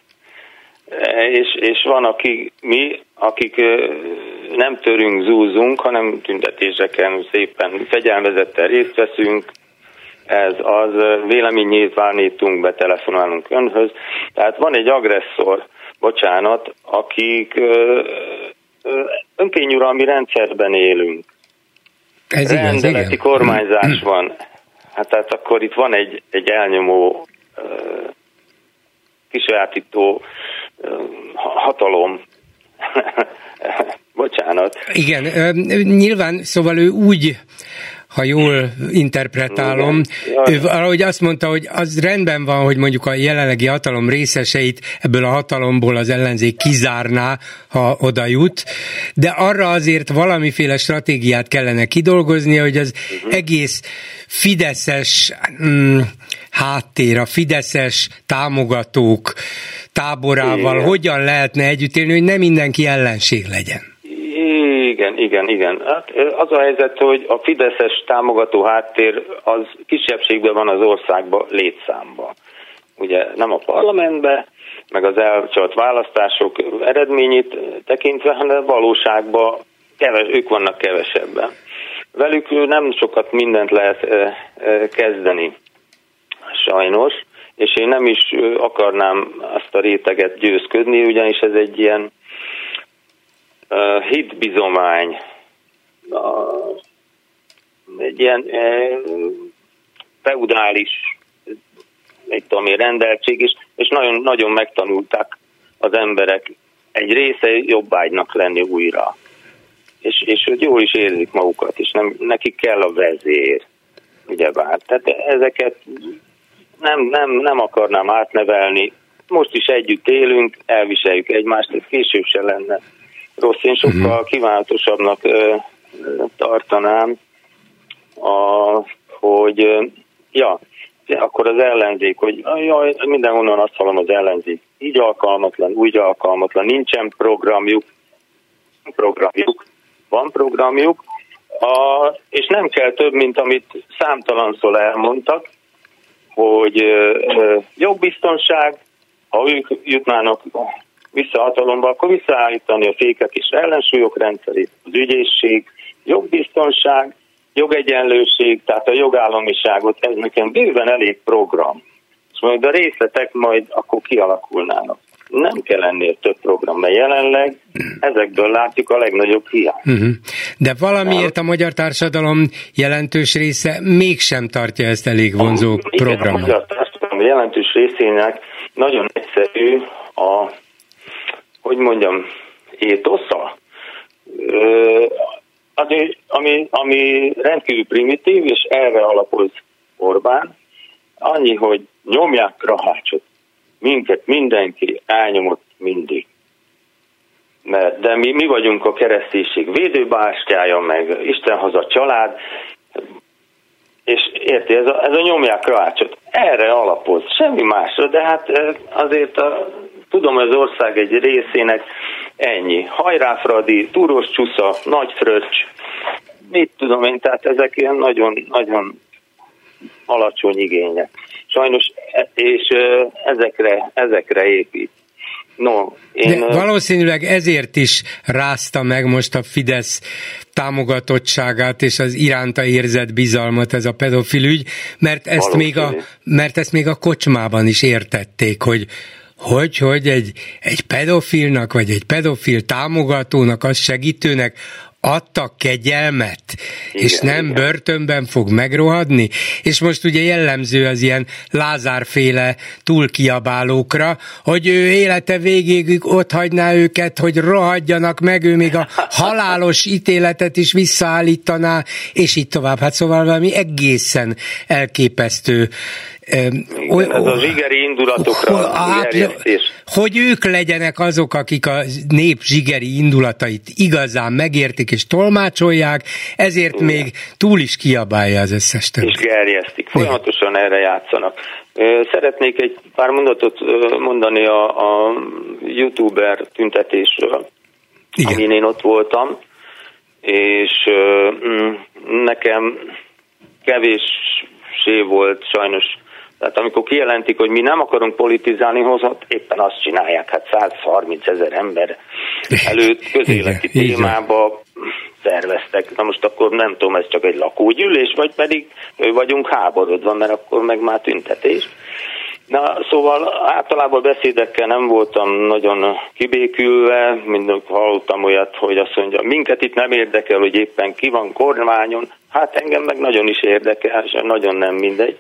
és, és van, aki mi, akik nem törünk, zúzunk, hanem tüntetéseken szépen fegyelmezettel részt veszünk, ez az véleménynyilvánítunk, betelefonálunk önhöz. Tehát van egy agresszor, bocsánat, akik önkényuralmi rendszerben élünk. Ez Rendeleti igaz, kormányzás van. Hát tehát akkor itt van egy, egy elnyomó, kisajátító hatalom. *laughs* Bocsánat. Igen, nyilván, szóval ő úgy ha jól interpretálom, ő valahogy azt mondta, hogy az rendben van, hogy mondjuk a jelenlegi hatalom részeseit ebből a hatalomból az ellenzék kizárná, ha oda jut, de arra azért valamiféle stratégiát kellene kidolgozni, hogy az uh-huh. egész fideszes mm, háttér, a fideszes támogatók táborával Igen. hogyan lehetne együtt élni, hogy nem mindenki ellenség legyen. Igen, igen, igen. Hát az a helyzet, hogy a Fideszes támogató háttér az kisebbségben van az országban létszámban. Ugye nem a parlamentben, meg az elcsalt választások eredményét tekintve, hanem valóságban keves, ők vannak kevesebben. Velük nem sokat mindent lehet kezdeni, sajnos, és én nem is akarnám azt a réteget győzködni, ugyanis ez egy ilyen uh, hitbizomány, uh, egy ilyen uh, feudális mit tudom rendeltség is, és nagyon, nagyon megtanulták az emberek egy része jobbágynak lenni újra. És, és hogy jól is érzik magukat, és nem, nekik kell a vezér, ugyebár. Tehát ezeket nem, nem, nem akarnám átnevelni. Most is együtt élünk, elviseljük egymást, ez később se lenne rossz. Én sokkal uh-huh. kívánatosabbnak ö, tartanám, a, hogy ja, akkor az ellenzék, hogy jaj, mindenhonnan azt hallom az ellenzék, így alkalmatlan, úgy alkalmatlan, nincsen programjuk, programjuk, van programjuk, a, és nem kell több, mint amit számtalanszor elmondtak, hogy ö, jogbiztonság, ha ők jutnának vissza hatalomba, akkor visszaállítani a fékek és ellensúlyok rendszerét, az ügyészség, jogbiztonság, jogegyenlőség, tehát a jogállamiságot, ez nekem bőven elég program. És majd a részletek majd akkor kialakulnának. Nem kell ennél több program, mert jelenleg ezekből látjuk a legnagyobb hiányt. Uh-huh. De valamiért a magyar társadalom jelentős része mégsem tartja ezt elég vonzó a, programot. a magyar társadalom jelentős részének nagyon egyszerű a, hogy mondjam, étosza ami, ami, ami rendkívül primitív, és erre alapoz Orbán, annyi, hogy nyomják Krahácsot. Minket mindenki elnyomott mindig. Mert, de mi, mi vagyunk a kereszténység védőbástyája, meg Isten haza család, és érti, ez a, ez a nyomják Krahácsot. Erre alapoz, semmi másra, de hát azért a, tudom, hogy az ország egy részének Ennyi. Hajráfradi, túros csusza, nagy fröccs, mit tudom én, tehát ezek ilyen nagyon, nagyon alacsony igények. Sajnos, e- és ezekre, ezekre épít. No, én... De valószínűleg ezért is rázta meg most a Fidesz támogatottságát és az iránta érzett bizalmat ez a pedofil ügy, mert ezt, még a, mert ezt még a kocsmában is értették, hogy hogy, hogy egy, egy pedofilnak, vagy egy pedofil támogatónak, az segítőnek adtak kegyelmet, igen, és nem igen. börtönben fog megrohadni, és most ugye jellemző az ilyen Lázárféle túlkiabálókra, hogy ő élete végéig ott hagyná őket, hogy rohadjanak meg, ő még a halálos ítéletet is visszaállítaná, és így tovább. Hát szóval valami egészen elképesztő igen, ez a zsigeri indulatokra hát, Hogy ők legyenek azok, akik a nép zsigeri indulatait igazán megértik és tolmácsolják, ezért Igen. még túl is kiabálja az összes többi. És gerjesztik, folyamatosan Igen. erre játszanak. Szeretnék egy pár mondatot mondani a, a youtuber tüntetésről, Igen. amin én ott voltam, és mm, nekem kevés volt sajnos tehát amikor kijelentik, hogy mi nem akarunk politizálni, hozott, éppen azt csinálják, hát 130 ezer ember előtt közéleti Igen, témába szerveztek. Na most akkor nem tudom, ez csak egy lakógyűlés, vagy pedig vagyunk háborodva, mert akkor meg már tüntetés. Na, szóval általában beszédekkel nem voltam nagyon kibékülve, mindig hallottam olyat, hogy azt mondja, minket itt nem érdekel, hogy éppen ki van kormányon, hát engem meg nagyon is érdekel, és nagyon nem mindegy.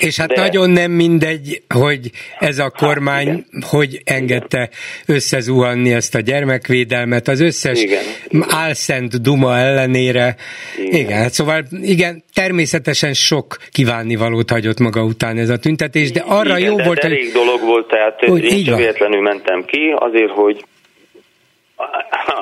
És hát De... nagyon nem mindegy, hogy ez a kormány hát, hogy engedte összezuhanni ezt a gyermekvédelmet, az összes igen. álszent duma ellenére. Igen. igen, hát szóval igen, természetesen sok kívánnivalót hagyott maga után ez a tüntetés, de arra igen, jó de volt, hogy... elég dolog volt, tehát hogy én csak véletlenül mentem ki, azért, hogy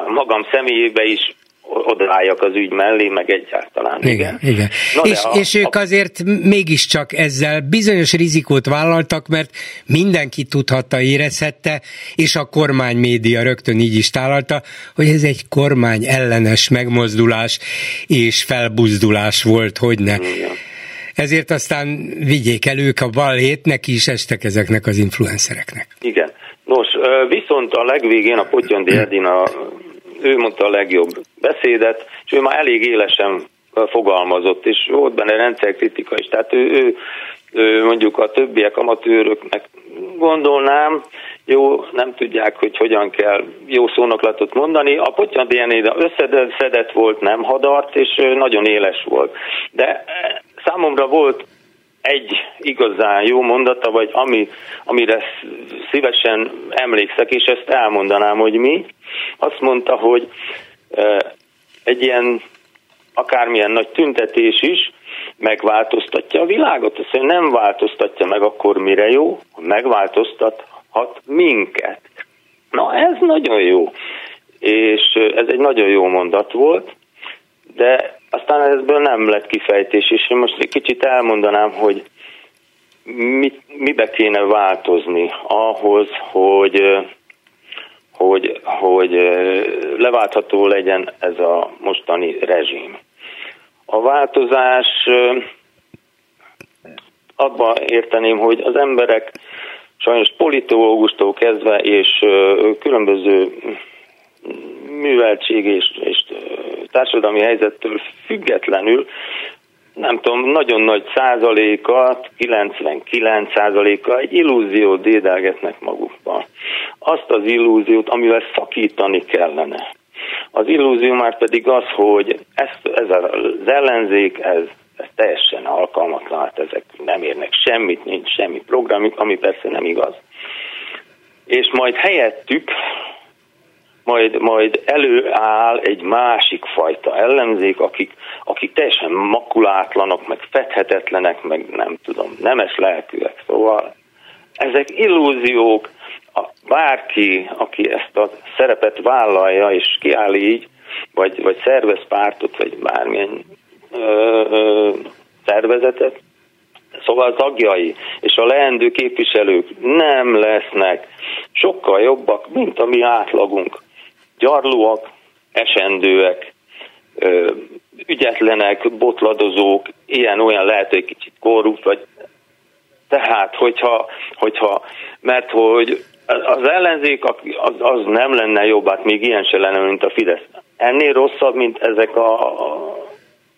magam személyébe is odaálljak az ügy mellé, meg egyáltalán. Igen, igen. igen. No, és, a, és ők a... azért mégiscsak ezzel bizonyos rizikót vállaltak, mert mindenki tudhatta, érezhette, és a kormány média rögtön így is tálalta, hogy ez egy kormány ellenes megmozdulás és felbuzdulás volt, hogy ne. Igen. Ezért aztán vigyék el ők a balhét, neki is estek ezeknek az influencereknek. Igen. Nos, viszont a legvégén a Potyondi Edina ő mondta a legjobb beszédet, és ő már elég élesen fogalmazott, és volt benne rendszerkritika is. Tehát ő, ő, ő mondjuk a többiek amatőröknek gondolnám, jó, nem tudják, hogy hogyan kell jó szónoklatot mondani. A Potyant ilyen összedett volt, nem hadart, és nagyon éles volt. De számomra volt egy igazán jó mondata, vagy ami, amire szívesen emlékszek, és ezt elmondanám, hogy mi. Azt mondta, hogy egy ilyen akármilyen nagy tüntetés is, megváltoztatja a világot. Azt mondja, nem változtatja meg, akkor mire jó? Megváltoztathat minket. Na ez nagyon jó. És ez egy nagyon jó mondat volt, de aztán ebből nem lett kifejtés, és én most egy kicsit elmondanám, hogy mit, mibe kéne változni ahhoz, hogy hogy, hogy leváltható legyen ez a mostani rezsim. A változás abban érteném, hogy az emberek sajnos politológustól kezdve és különböző műveltség és, és társadalmi helyzettől függetlenül nem tudom, nagyon nagy százaléka, 99 százaléka egy illúziót dédelgetnek magukban. Azt az illúziót, amivel szakítani kellene. Az illúzió már pedig az, hogy ezt, ez az ellenzék, ez, ez teljesen alkalmatlan, hát ezek nem érnek semmit, nincs semmi programjuk, ami persze nem igaz. És majd helyettük majd, majd előáll egy másik fajta ellenzék, akik, akik teljesen makulátlanok, meg fedhetetlenek, meg nem tudom, nemes lelkűek. Szóval ezek illúziók, a, bárki, aki ezt a szerepet vállalja és kiáll így, vagy, vagy szervez pártot, vagy bármilyen ö, ö, szervezetet, Szóval tagjai és a leendő képviselők nem lesznek sokkal jobbak, mint a mi átlagunk gyarlóak, esendőek, ügyetlenek, botladozók, ilyen-olyan lehet, hogy kicsit korrupt, vagy tehát, hogyha, hogyha mert hogy az ellenzék az, az nem lenne jobb, hát még ilyen se lenne, mint a Fidesz. Ennél rosszabb, mint ezek a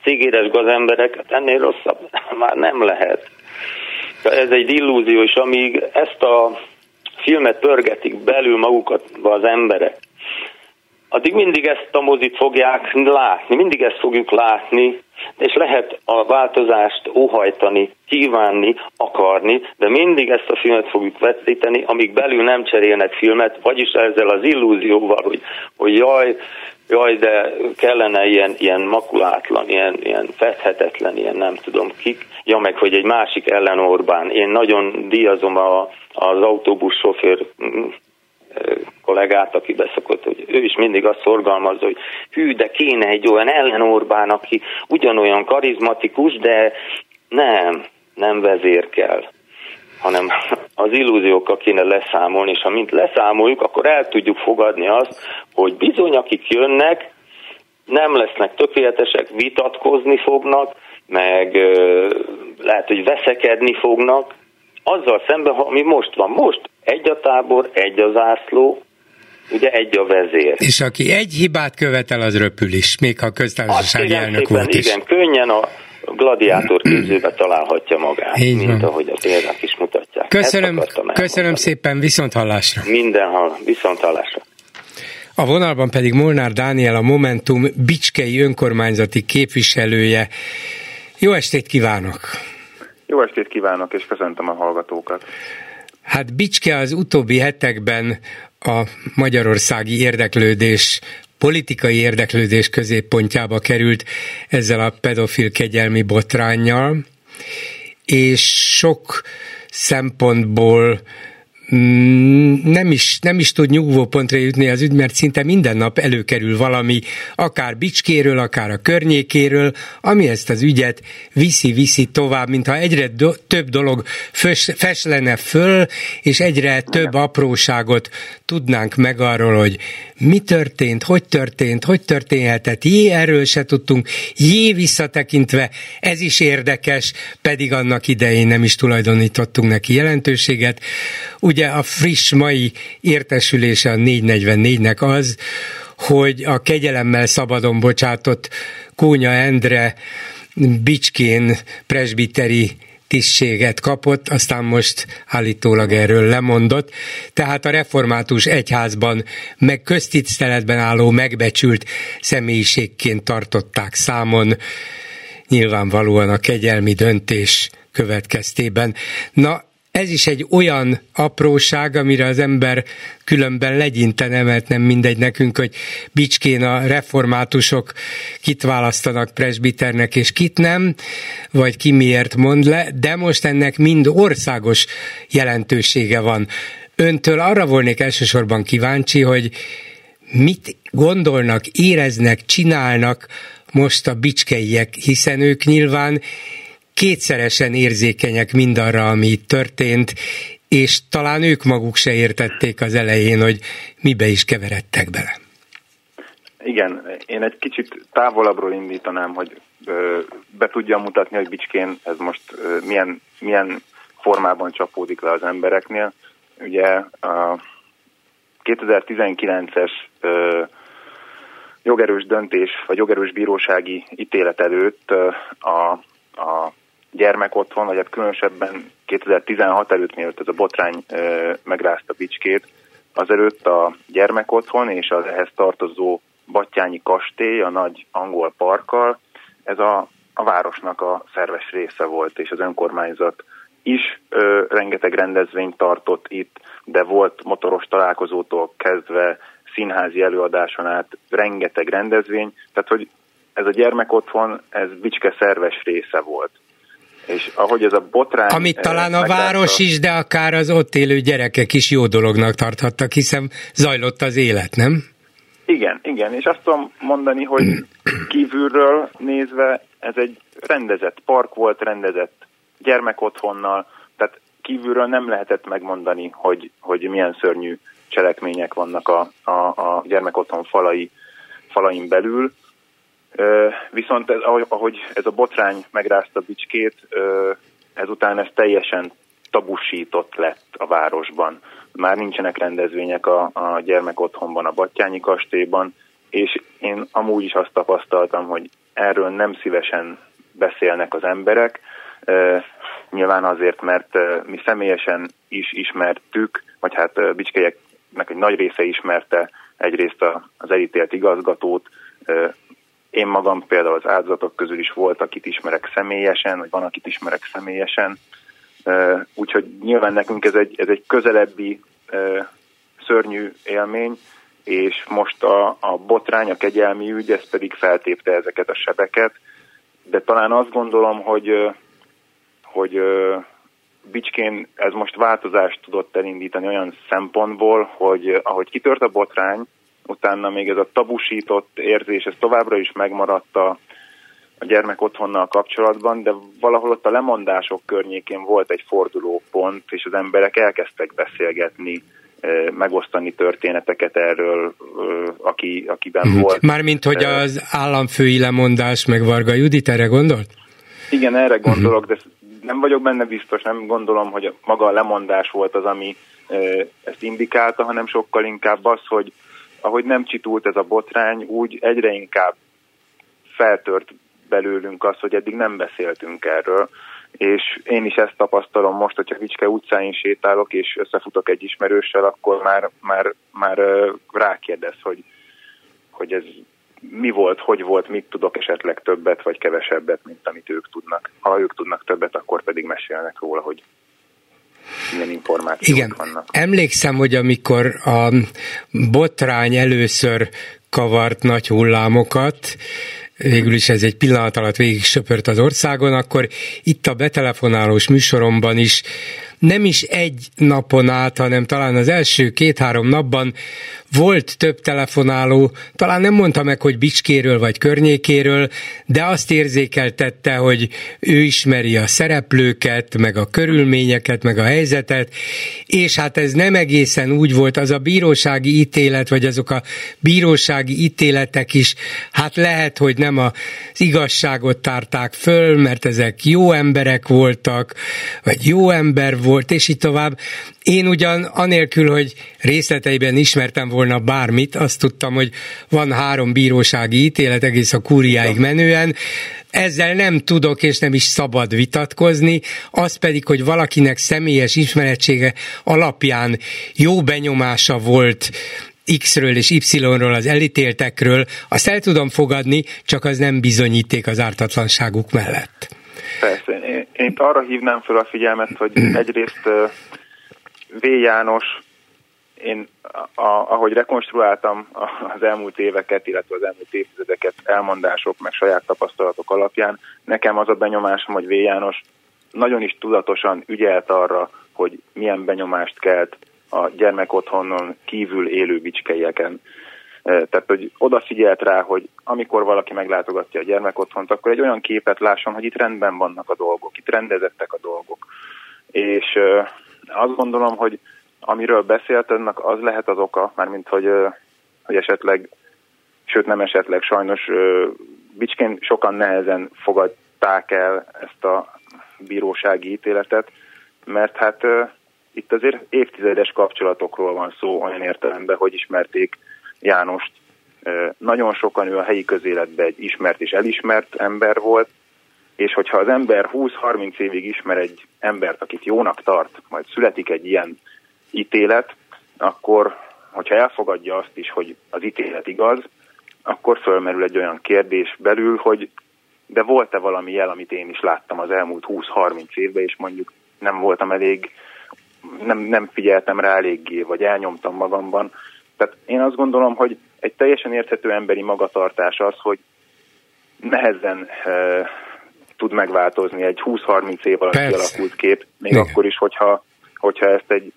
cégéres gazemberek, hát ennél rosszabb *laughs* már nem lehet. Ez egy illúzió, és amíg ezt a filmet pörgetik belül magukat az emberek, addig mindig ezt a mozit fogják látni, mindig ezt fogjuk látni, és lehet a változást óhajtani, kívánni, akarni, de mindig ezt a filmet fogjuk vetíteni, amíg belül nem cserélnek filmet, vagyis ezzel az illúzióval, hogy, hogy jaj, jaj, de kellene ilyen, ilyen makulátlan, ilyen, ilyen fedhetetlen, ilyen nem tudom kik, ja meg, hogy egy másik ellen Orbán. Én nagyon díjazom a, az autóbuszsofőr kollégát, aki beszokott, hogy ő is mindig azt szorgalmazza, hogy hű, de kéne egy olyan ellen Orbán, aki ugyanolyan karizmatikus, de nem, nem vezérkel hanem az illúziókkal kéne leszámolni, és ha mint leszámoljuk, akkor el tudjuk fogadni azt, hogy bizony, akik jönnek, nem lesznek tökéletesek, vitatkozni fognak, meg lehet, hogy veszekedni fognak, azzal szemben, ami most van. Most egy a tábor, egy a zászló, ugye egy a vezér. És aki egy hibát követel, az röpül is, még ha köztársasági elnök volt is. Igen, könnyen a gladiátor képzőbe találhatja magát, Így mint van. ahogy a példák is mutatják. Köszönöm, köszönöm szépen, viszont hallásra. Mindenhol, viszont hallásra. A vonalban pedig Molnár Dániel, a Momentum Bicskei önkormányzati képviselője. Jó estét kívánok! Jó estét kívánok, és köszöntöm a hallgatókat. Hát Bicske az utóbbi hetekben a magyarországi érdeklődés politikai érdeklődés középpontjába került ezzel a pedofil kegyelmi botránnyal, és sok szempontból nem is, nem is tud nyugvópontra jutni az ügy, mert szinte minden nap előkerül valami, akár Bicskéről, akár a környékéről, ami ezt az ügyet viszi-viszi tovább, mintha egyre do- több dolog fös, feslene föl, és egyre több apróságot tudnánk meg arról, hogy mi történt, hogy történt, hogy történhetett, jé, erről se tudtunk, jé, visszatekintve, ez is érdekes, pedig annak idején nem is tulajdonítottunk neki jelentőséget. Ugye a friss mai értesülése a 444-nek az, hogy a kegyelemmel szabadon bocsátott Kónya Endre Bicskén presbiteri tisztséget kapott, aztán most állítólag erről lemondott. Tehát a református egyházban meg köztiszteletben álló megbecsült személyiségként tartották számon nyilvánvalóan a kegyelmi döntés következtében. Na, ez is egy olyan apróság, amire az ember különben legyintene, mert nem mindegy nekünk, hogy Bicskén a reformátusok kit választanak presbiternek és kit nem, vagy ki miért mond le, de most ennek mind országos jelentősége van. Öntől arra volnék elsősorban kíváncsi, hogy mit gondolnak, éreznek, csinálnak most a bicskeiek, hiszen ők nyilván kétszeresen érzékenyek mindarra, ami itt történt, és talán ők maguk se értették az elején, hogy mibe is keveredtek bele. Igen, én egy kicsit távolabbról indítanám, hogy be tudja mutatni, hogy Bicskén ez most milyen, milyen formában csapódik le az embereknél. Ugye a 2019-es jogerős döntés, vagy jogerős bírósági ítélet előtt a, a gyermekotthon, vagy hát különösebben 2016 előtt, mielőtt ez a botrány megrázta Bicskét, azelőtt a gyermekotthon és az ehhez tartozó Battyányi kastély, a nagy angol parkkal, ez a, a városnak a szerves része volt, és az önkormányzat is ö, rengeteg rendezvényt tartott itt, de volt motoros találkozótól kezdve színházi előadáson át rengeteg rendezvény, tehát hogy ez a gyermekotthon, ez Bicske szerves része volt. És ahogy ez a botrány... Amit eh, talán a város is, de akár az ott élő gyerekek is jó dolognak tarthattak, hiszen zajlott az élet, nem? Igen, igen, és azt tudom mondani, hogy *clears throat* kívülről nézve ez egy rendezett park volt, rendezett gyermekotthonnal, tehát kívülről nem lehetett megmondani, hogy, hogy milyen szörnyű cselekmények vannak a, a, a gyermekotthon falai, falain belül. Viszont ez, ahogy ez a botrány megrázta Bicskét, ezután ez teljesen tabusított lett a városban. Már nincsenek rendezvények a, a gyermekotthonban, a Battyányi kastélyban, és én amúgy is azt tapasztaltam, hogy erről nem szívesen beszélnek az emberek, nyilván azért, mert mi személyesen is ismertük, vagy hát Bicskeieknek egy nagy része ismerte egyrészt az elítélt igazgatót, én magam például az áldozatok közül is volt, akit ismerek személyesen, vagy van, akit ismerek személyesen. Úgyhogy nyilván nekünk ez egy, ez egy közelebbi szörnyű élmény, és most a, a botrány, a kegyelmi ügy, ez pedig feltépte ezeket a sebeket, de talán azt gondolom, hogy, hogy Bicskén ez most változást tudott elindítani olyan szempontból, hogy ahogy kitört a botrány, utána még ez a tabusított érzés, ez továbbra is megmaradt a, a gyermek otthonnal kapcsolatban, de valahol ott a lemondások környékén volt egy fordulópont, és az emberek elkezdtek beszélgetni, megosztani történeteket erről, aki, akiben uh-huh. volt. Mármint, hogy az államfői lemondás meg Varga Judit, erre gondolt? Igen, erre uh-huh. gondolok, de nem vagyok benne biztos, nem gondolom, hogy maga a lemondás volt az, ami ezt indikálta, hanem sokkal inkább az, hogy ahogy nem csitult ez a botrány, úgy egyre inkább feltört belőlünk az, hogy eddig nem beszéltünk erről, és én is ezt tapasztalom most, hogyha Vicske utcáin sétálok, és összefutok egy ismerőssel, akkor már, már, már rákérdez, hogy, hogy ez mi volt, hogy volt, mit tudok esetleg többet vagy kevesebbet, mint amit ők tudnak. Ha ők tudnak többet, akkor pedig mesélnek róla, hogy milyen információk Igen. vannak. Emlékszem, hogy amikor a botrány először kavart nagy hullámokat, végül is ez egy pillanat alatt végig söpört az országon, akkor itt a betelefonálós műsoromban is nem is egy napon át, hanem talán az első két-három napban volt több telefonáló, talán nem mondta meg, hogy Bicskéről vagy környékéről, de azt érzékeltette, hogy ő ismeri a szereplőket, meg a körülményeket, meg a helyzetet, és hát ez nem egészen úgy volt, az a bírósági ítélet, vagy azok a bírósági ítéletek is, hát lehet, hogy nem az igazságot tárták föl, mert ezek jó emberek voltak, vagy jó ember volt, és így tovább. Én ugyan anélkül, hogy részleteiben ismertem volna bármit, azt tudtam, hogy van három bírósági ítélet egész a kúriáig menően, ezzel nem tudok és nem is szabad vitatkozni, az pedig, hogy valakinek személyes ismeretsége alapján jó benyomása volt X-ről és Y-ról, az elítéltekről, azt el tudom fogadni, csak az nem bizonyíték az ártatlanságuk mellett. Én itt arra hívnám fel a figyelmet, hogy egyrészt V. János, én a, ahogy rekonstruáltam az elmúlt éveket, illetve az elmúlt évtizedeket elmondások, meg saját tapasztalatok alapján, nekem az a benyomásom, hogy V. János nagyon is tudatosan ügyelt arra, hogy milyen benyomást kelt a gyermekotthonon kívül élő bicskeieken. Tehát, hogy odafigyelt rá, hogy amikor valaki meglátogatja a gyermekotthont, akkor egy olyan képet lásson, hogy itt rendben vannak a dolgok, itt rendezettek a dolgok. És azt gondolom, hogy amiről beszélt, ennek az lehet az oka, mármint hogy, hogy esetleg, sőt nem esetleg, sajnos Bicskén sokan nehezen fogadták el ezt a bírósági ítéletet, mert hát itt azért évtizedes kapcsolatokról van szó olyan értelemben, hogy ismerték Jánost. Nagyon sokan ő a helyi közéletben egy ismert és elismert ember volt, és hogyha az ember 20-30 évig ismer egy embert, akit jónak tart, majd születik egy ilyen ítélet, akkor, hogyha elfogadja azt is, hogy az ítélet igaz, akkor fölmerül egy olyan kérdés belül, hogy de volt-e valami jel, amit én is láttam az elmúlt 20-30 évben, és mondjuk nem voltam elég, nem, nem figyeltem rá eléggé, vagy elnyomtam magamban. Tehát én azt gondolom, hogy egy teljesen érthető emberi magatartás az, hogy nehezen e, tud megváltozni egy 20-30 év alatt kialakult kép, még Igen. akkor is, hogyha, hogyha ezt egy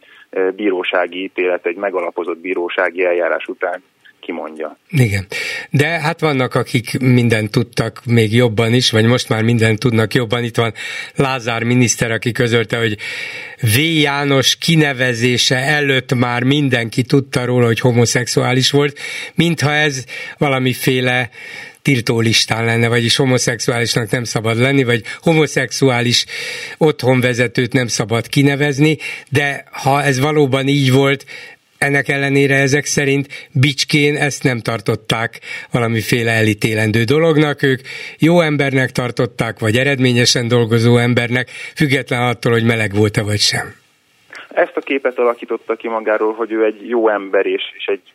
bírósági ítélet, egy megalapozott bírósági eljárás után kimondja. Igen. De hát vannak, akik mindent tudtak még jobban is, vagy most már mindent tudnak jobban. Itt van Lázár miniszter, aki közölte, hogy V. János kinevezése előtt már mindenki tudta róla, hogy homoszexuális volt, mintha ez valamiféle tiltó listán lenne, vagyis homoszexuálisnak nem szabad lenni, vagy homoszexuális otthonvezetőt nem szabad kinevezni, de ha ez valóban így volt, ennek ellenére ezek szerint Bicskén ezt nem tartották valamiféle elítélendő dolognak, ők jó embernek tartották, vagy eredményesen dolgozó embernek, független attól, hogy meleg volt-e vagy sem. Ezt a képet alakította ki magáról, hogy ő egy jó ember, és, és egy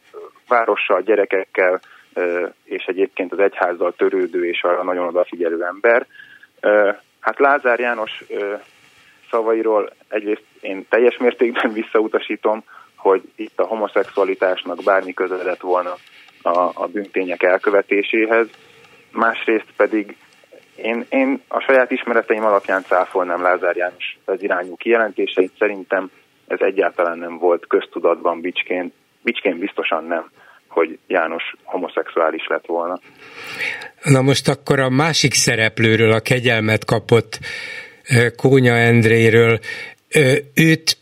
várossal, gyerekekkel, és egyébként az egyházzal törődő és arra nagyon odafigyelő ember. Hát Lázár János szavairól egyrészt én teljes mértékben *laughs* visszautasítom, hogy itt a homoszexualitásnak bármi köze lett volna a, a bűntények elkövetéséhez. Másrészt pedig én, én a saját ismereteim alapján cáfolnám Lázár János az irányú kijelentéseit. Szerintem ez egyáltalán nem volt köztudatban Bicskén. Bicskén biztosan nem, hogy János homoszexuális lett volna. Na most akkor a másik szereplőről, a kegyelmet kapott Kónya Endréről őt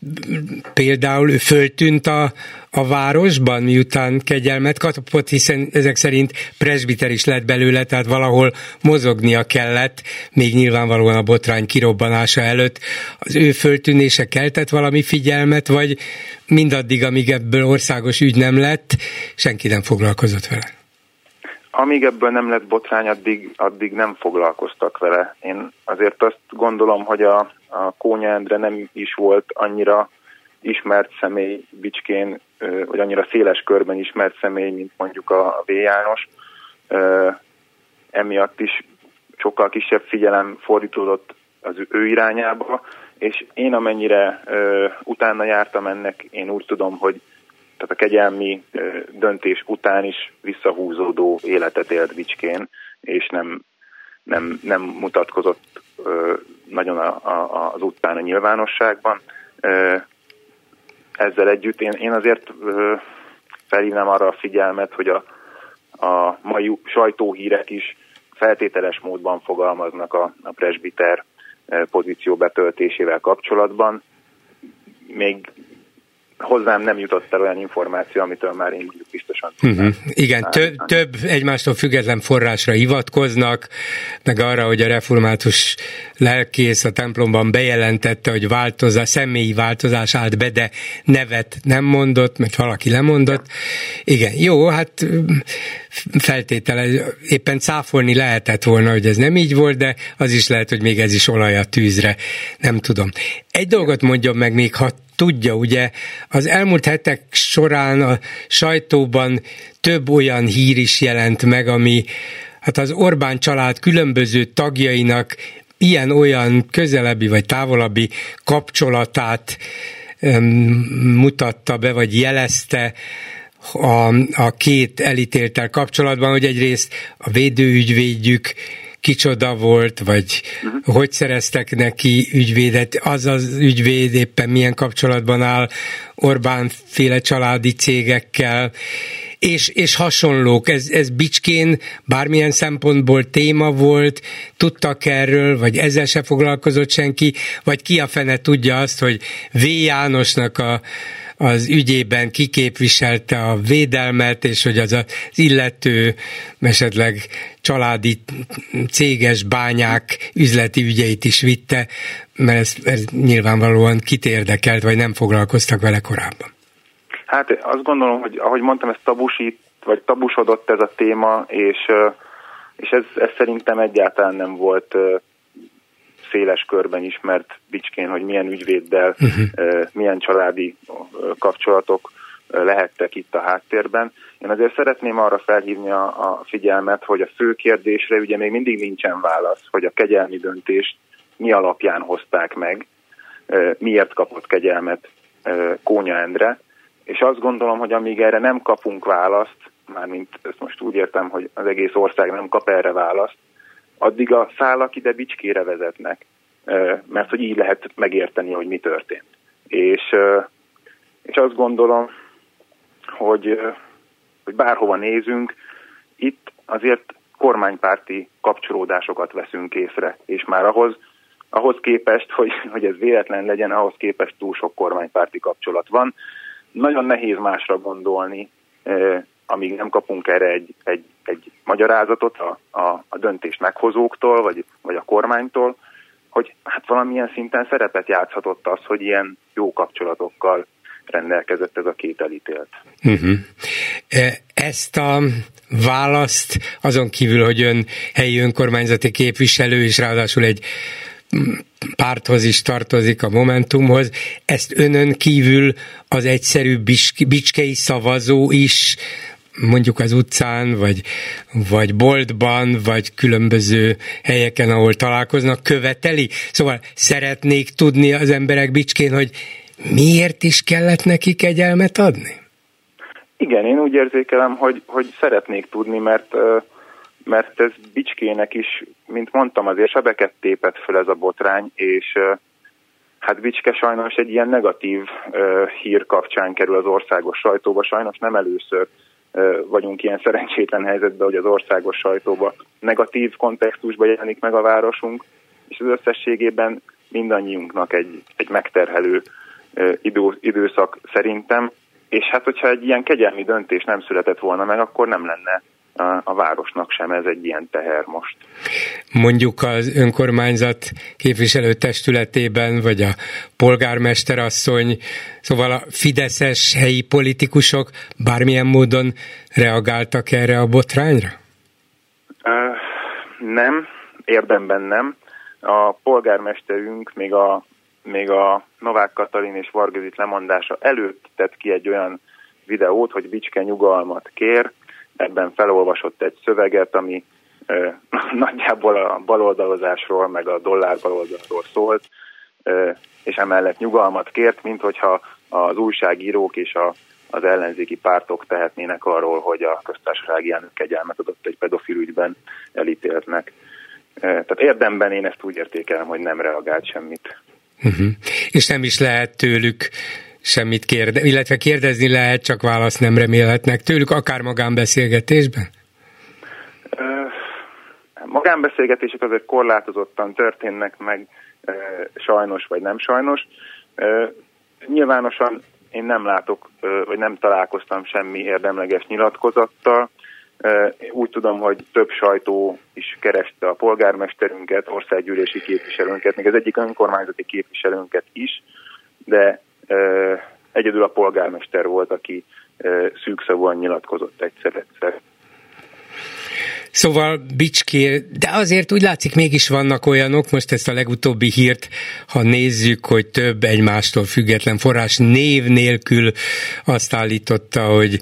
például ő föltűnt a, a városban, miután kegyelmet kapott, hiszen ezek szerint presbiter is lett belőle, tehát valahol mozognia kellett, még nyilvánvalóan a botrány kirobbanása előtt. Az ő föltűnése keltett valami figyelmet, vagy mindaddig, amíg ebből országos ügy nem lett, senki nem foglalkozott vele? Amíg ebből nem lett botrány, addig, addig nem foglalkoztak vele. Én azért azt gondolom, hogy a, a Kónya Endre nem is volt annyira ismert személy Bicskén, vagy annyira széles körben ismert személy, mint mondjuk a V. János. Emiatt is sokkal kisebb figyelem fordítódott az ő irányába, és én amennyire utána jártam ennek, én úgy tudom, hogy tehát a kegyelmi döntés után is visszahúzódó életet élt Bicskén, és nem, nem, nem mutatkozott nagyon a, a, az után a nyilvánosságban. Ezzel együtt én, én azért felhívnám arra a figyelmet, hogy a, a mai sajtóhírek is feltételes módban fogalmaznak a, a presbiter pozíció betöltésével kapcsolatban. Még hozzám nem jutott el olyan információ, amitől már én biztosan Uh-huh. Igen, több, több egymástól független forrásra hivatkoznak, meg arra, hogy a református lelkész a templomban bejelentette, hogy változás, személyi változás állt be, de nevet nem mondott, mert valaki lemondott. Igen, jó, hát feltétele, éppen cáfolni lehetett volna, hogy ez nem így volt, de az is lehet, hogy még ez is olaj a tűzre, nem tudom. Egy dolgot mondjon meg még, ha tudja, ugye az elmúlt hetek során a sajtóban több olyan hír is jelent meg, ami hát az Orbán család különböző tagjainak ilyen-olyan közelebbi vagy távolabbi kapcsolatát mutatta be, vagy jelezte a, a két elítéltel kapcsolatban, hogy egyrészt a védőügyvédjük kicsoda volt, vagy uh-huh. hogy szereztek neki ügyvédet, az az ügyvéd éppen milyen kapcsolatban áll Orbán féle családi cégekkel, és, és hasonlók. Ez, ez Bicskén bármilyen szempontból téma volt, tudtak erről, vagy ezzel se foglalkozott senki, vagy ki a fene tudja azt, hogy V. Jánosnak a az ügyében kiképviselte a védelmet, és hogy az az illető esetleg családi céges bányák üzleti ügyeit is vitte, mert ez, ez nyilvánvalóan kit érdekelt, vagy nem foglalkoztak vele korábban. Hát azt gondolom, hogy ahogy mondtam, ez tabusít, vagy tabusodott ez a téma, és, és ez, ez szerintem egyáltalán nem volt széles körben ismert Bicskén, hogy milyen ügyvéddel, uh-huh. milyen családi kapcsolatok lehettek itt a háttérben. Én azért szeretném arra felhívni a, a figyelmet, hogy a fő kérdésre ugye még mindig nincsen válasz, hogy a kegyelmi döntést mi alapján hozták meg, miért kapott kegyelmet Kónya Endre, és azt gondolom, hogy amíg erre nem kapunk választ, mármint ezt most úgy értem, hogy az egész ország nem kap erre választ, addig a szálak ide Bicskére vezetnek, mert hogy így lehet megérteni, hogy mi történt. És, és azt gondolom, hogy, hogy bárhova nézünk, itt azért kormánypárti kapcsolódásokat veszünk észre, és már ahhoz, ahhoz képest, hogy, hogy ez véletlen legyen, ahhoz képest túl sok kormánypárti kapcsolat van. Nagyon nehéz másra gondolni, amíg nem kapunk erre egy, egy, egy magyarázatot a, a, a döntés meghozóktól, vagy, vagy a kormánytól, hogy hát valamilyen szinten szerepet játszhatott az, hogy ilyen jó kapcsolatokkal rendelkezett ez a két elítélt. Uh-huh. Ezt a választ azon kívül, hogy ön helyi önkormányzati képviselő, és ráadásul egy párthoz is tartozik, a Momentumhoz. Ezt önön kívül az egyszerű bicskei szavazó is mondjuk az utcán, vagy, vagy boltban, vagy különböző helyeken, ahol találkoznak, követeli. Szóval szeretnék tudni az emberek Bicskén, hogy miért is kellett neki kegyelmet adni? Igen, én úgy érzékelem, hogy, hogy szeretnék tudni, mert mert ez Bicskének is, mint mondtam, azért sebeket tépett fel ez a botrány, és hát Bicske sajnos egy ilyen negatív hír kapcsán kerül az országos sajtóba, sajnos nem először vagyunk ilyen szerencsétlen helyzetben, hogy az országos sajtóban negatív kontextusban jelenik meg a városunk, és az összességében mindannyiunknak egy, egy megterhelő idő, időszak szerintem, és hát hogyha egy ilyen kegyelmi döntés nem született volna meg, akkor nem lenne a, a városnak sem ez egy ilyen teher most. Mondjuk az önkormányzat képviselő testületében, vagy a polgármesterasszony, szóval a fideszes helyi politikusok bármilyen módon reagáltak erre a botrányra? Nem, érdemben nem. A polgármesterünk még a, még a Novák Katalin és Vargazit lemondása előtt tett ki egy olyan videót, hogy Bicske nyugalmat kér, ebben felolvasott egy szöveget, ami *laughs* nagyjából a baloldalozásról, meg a dollár baloldalról szólt, és emellett nyugalmat kért, mint hogyha az újságírók és a, az ellenzéki pártok tehetnének arról, hogy a köztársasági elnök kegyelmet adott egy pedofil ügyben elítéltnek. Tehát érdemben én ezt úgy értékelem, hogy nem reagált semmit. Uh-huh. És nem is lehet tőlük semmit kérde, illetve kérdezni lehet, csak választ nem remélhetnek tőlük, akár magánbeszélgetésben? Magánbeszélgetések azért korlátozottan történnek meg, sajnos vagy nem sajnos. Nyilvánosan én nem látok, vagy nem találkoztam semmi érdemleges nyilatkozattal. Úgy tudom, hogy több sajtó is kereste a polgármesterünket, országgyűlési képviselőnket, még az egyik önkormányzati képviselőnket is, de egyedül a polgármester volt, aki szűkszavúan nyilatkozott egyszer-egyszer. Szóval Bicské, de azért úgy látszik mégis vannak olyanok, most ezt a legutóbbi hírt, ha nézzük, hogy több egymástól független forrás név nélkül azt állította, hogy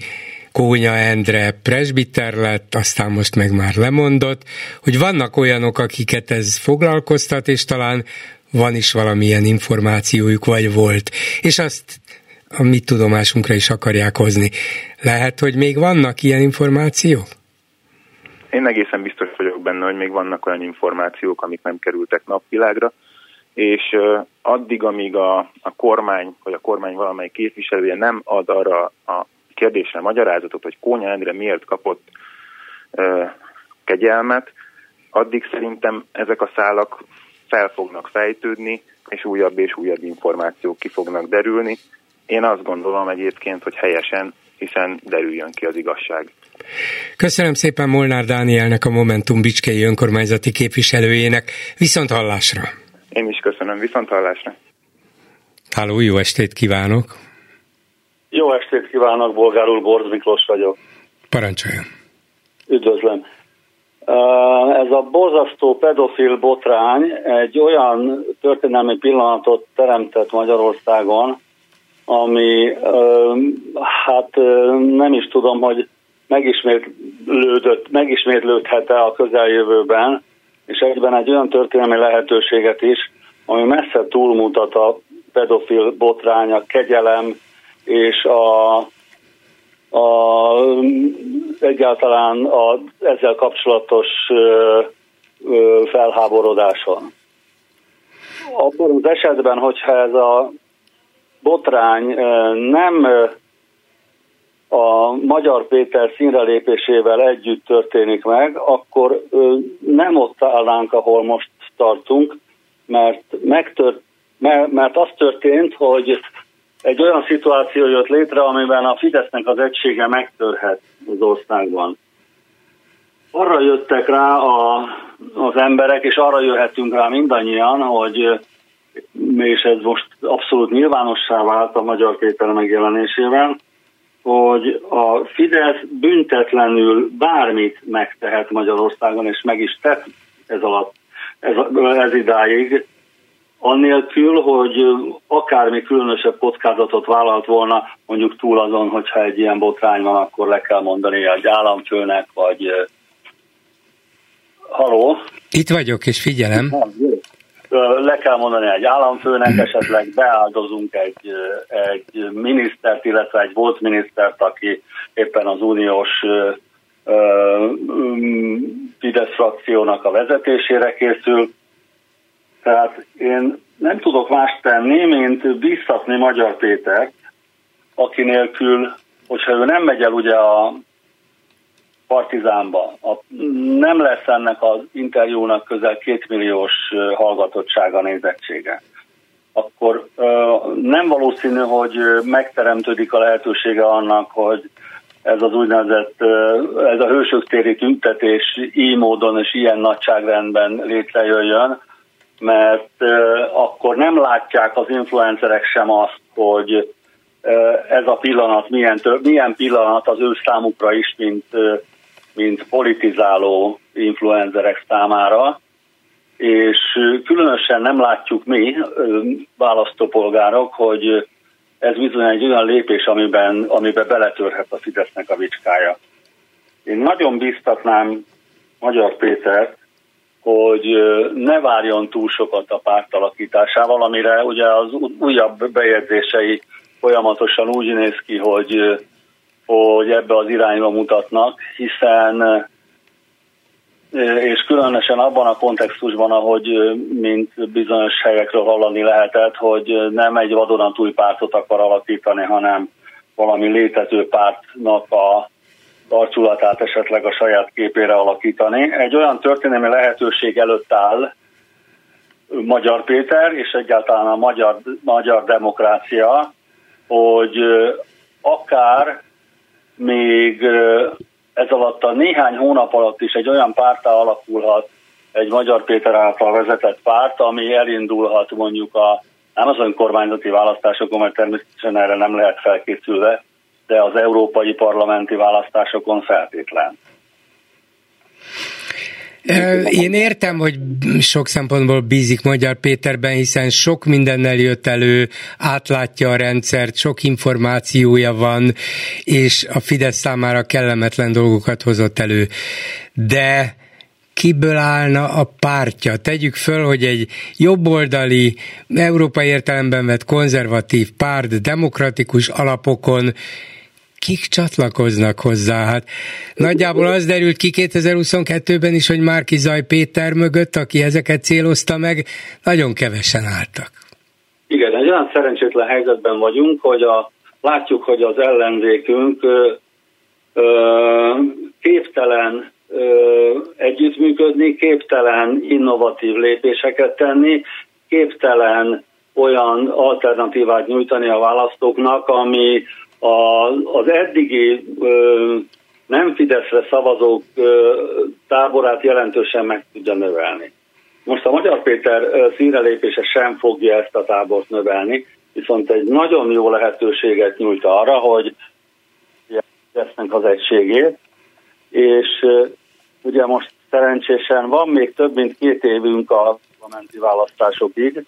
Kónya Endre presbiter lett, aztán most meg már lemondott, hogy vannak olyanok, akiket ez foglalkoztat, és talán van is valamilyen információjuk, vagy volt. És azt a mi tudomásunkra is akarják hozni. Lehet, hogy még vannak ilyen információk? Én egészen biztos vagyok benne, hogy még vannak olyan információk, amik nem kerültek napvilágra, és addig, amíg a, a kormány, vagy a kormány valamely képviselője nem ad arra a kérdésre magyarázatot, hogy Kónya Endre miért kapott uh, kegyelmet, addig szerintem ezek a szálak fel fognak fejtődni, és újabb és újabb információk ki fognak derülni. Én azt gondolom egyébként, hogy helyesen, hiszen derüljön ki az igazság. Köszönöm szépen Molnár Dánielnek, a Momentum Bicskei önkormányzati képviselőjének. Viszont hallásra! Én is köszönöm, viszont hallásra! Háló, jó estét kívánok! Jó estét kívánok, Bolgár úr, Borz Miklós vagyok. Parancsoljon! Üdvözlöm! Ez a borzasztó pedofil botrány egy olyan történelmi pillanatot teremtett Magyarországon, ami hát nem is tudom, hogy megismétlődött, megismétlődhet-e a közeljövőben, és egyben egy olyan történelmi lehetőséget is, ami messze túlmutat a pedofil botrány, a kegyelem és a, a egyáltalán a ezzel kapcsolatos ö, ö, felháborodáson. Abban az esetben, hogyha ez a botrány nem a Magyar Péter színrelépésével együtt történik meg, akkor nem ott állnánk, ahol most tartunk, mert, megtört, mert az történt, hogy egy olyan szituáció jött létre, amiben a Fidesznek az egysége megtörhet az országban. Arra jöttek rá a, az emberek, és arra jöhetünk rá mindannyian, hogy és ez most abszolút nyilvánossá vált a Magyar Péter megjelenésével, hogy a Fidesz büntetlenül bármit megtehet Magyarországon, és meg is tett ez alatt, ez, ez idáig, annélkül, hogy akármi különösebb kockázatot vállalt volna, mondjuk túl azon, hogyha egy ilyen botrány van, akkor le kell mondani egy államfőnek, vagy haló? Itt vagyok, és figyelem le kell mondani egy államfőnek, esetleg beáldozunk egy, egy minisztert, illetve egy volt minisztert, aki éppen az uniós Fidesz frakciónak a vezetésére készül. Tehát én nem tudok más tenni, mint biztatni Magyar Pétert, aki nélkül, hogyha ő nem megy el ugye a Partizánba. A, nem lesz ennek az interjúnak közel kétmilliós hallgatottsága, nézettsége. Akkor ö, nem valószínű, hogy megteremtődik a lehetősége annak, hogy ez az úgynevezett, ez a hősök téri tüntetés így módon és ilyen nagyságrendben létrejöjjön, mert akkor nem látják az influencerek sem azt, hogy ez a pillanat milyen, milyen pillanat az ő számukra is, mint mint politizáló influencerek számára, és különösen nem látjuk mi, választópolgárok, hogy ez bizony egy olyan lépés, amiben, amiben beletörhet a Fidesznek a vicskája. Én nagyon biztatnám Magyar Pétert, hogy ne várjon túl sokat a pártalakításával, amire ugye az újabb bejegyzései folyamatosan úgy néz ki, hogy hogy ebbe az irányba mutatnak, hiszen és különösen abban a kontextusban, ahogy mint bizonyos helyekről hallani lehetett, hogy nem egy vadonatúj pártot akar alakítani, hanem valami létező pártnak a arculatát esetleg a saját képére alakítani. Egy olyan történelmi lehetőség előtt áll Magyar Péter és egyáltalán a magyar, magyar demokrácia, hogy akár még ez alatt a néhány hónap alatt is egy olyan pártá alakulhat, egy Magyar Péter által vezetett párt, ami elindulhat mondjuk a, nem az önkormányzati választásokon, mert természetesen erre nem lehet felkészülve, de az európai parlamenti választásokon feltétlen. Én értem, hogy sok szempontból bízik Magyar Péterben, hiszen sok mindennel jött elő, átlátja a rendszert, sok információja van, és a Fidesz számára kellemetlen dolgokat hozott elő. De kiből állna a pártja. Tegyük föl, hogy egy jobboldali, európai értelemben vett konzervatív párt demokratikus alapokon kik csatlakoznak hozzá? Hát nagyjából az derült ki 2022-ben is, hogy Márki Zaj Péter mögött, aki ezeket célozta meg, nagyon kevesen álltak. Igen, egy olyan szerencsétlen helyzetben vagyunk, hogy a, látjuk, hogy az ellenzékünk ö, ö, képtelen együttműködni, képtelen innovatív lépéseket tenni, képtelen olyan alternatívát nyújtani a választóknak, ami a, az eddigi ö, nem Fideszre szavazók ö, táborát jelentősen meg tudja növelni. Most a Magyar Péter színrelépése sem fogja ezt a tábort növelni, viszont egy nagyon jó lehetőséget nyújt arra, hogy lesznek az egységét, és ugye most szerencsésen van még több mint két évünk a parlamenti választásokig,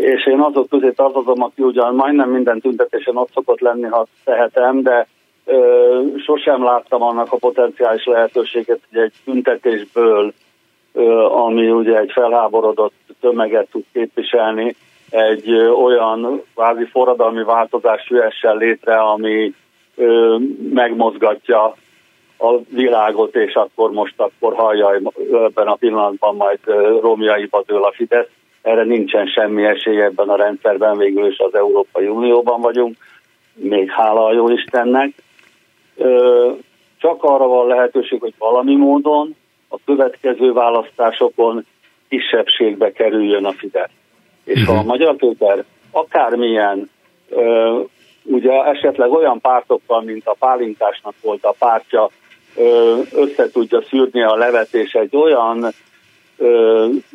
és én azok közé tartozom, aki ugyan majdnem minden tüntetésen ott szokott lenni, ha tehetem, de ö, sosem láttam annak a potenciális lehetőséget, hogy egy tüntetésből, ö, ami ugye egy felháborodott tömeget tud képviselni, egy ö, olyan kvázi forradalmi változás jöhessen létre, ami ö, megmozgatja a világot, és akkor most akkor hallja ebben a pillanatban majd romjaiba dől a Fidesz. Erre nincsen semmi esély ebben a rendszerben, végül is az Európai Unióban vagyunk, még hála a jó Istennek. Csak arra van lehetőség, hogy valami módon a következő választásokon kisebbségbe kerüljön a Fidesz. És ha a mhm. Magyar Péter akármilyen ugye esetleg olyan pártokkal, mint a Pálinkásnak volt a pártja, össze tudja szűrni a levet, és egy olyan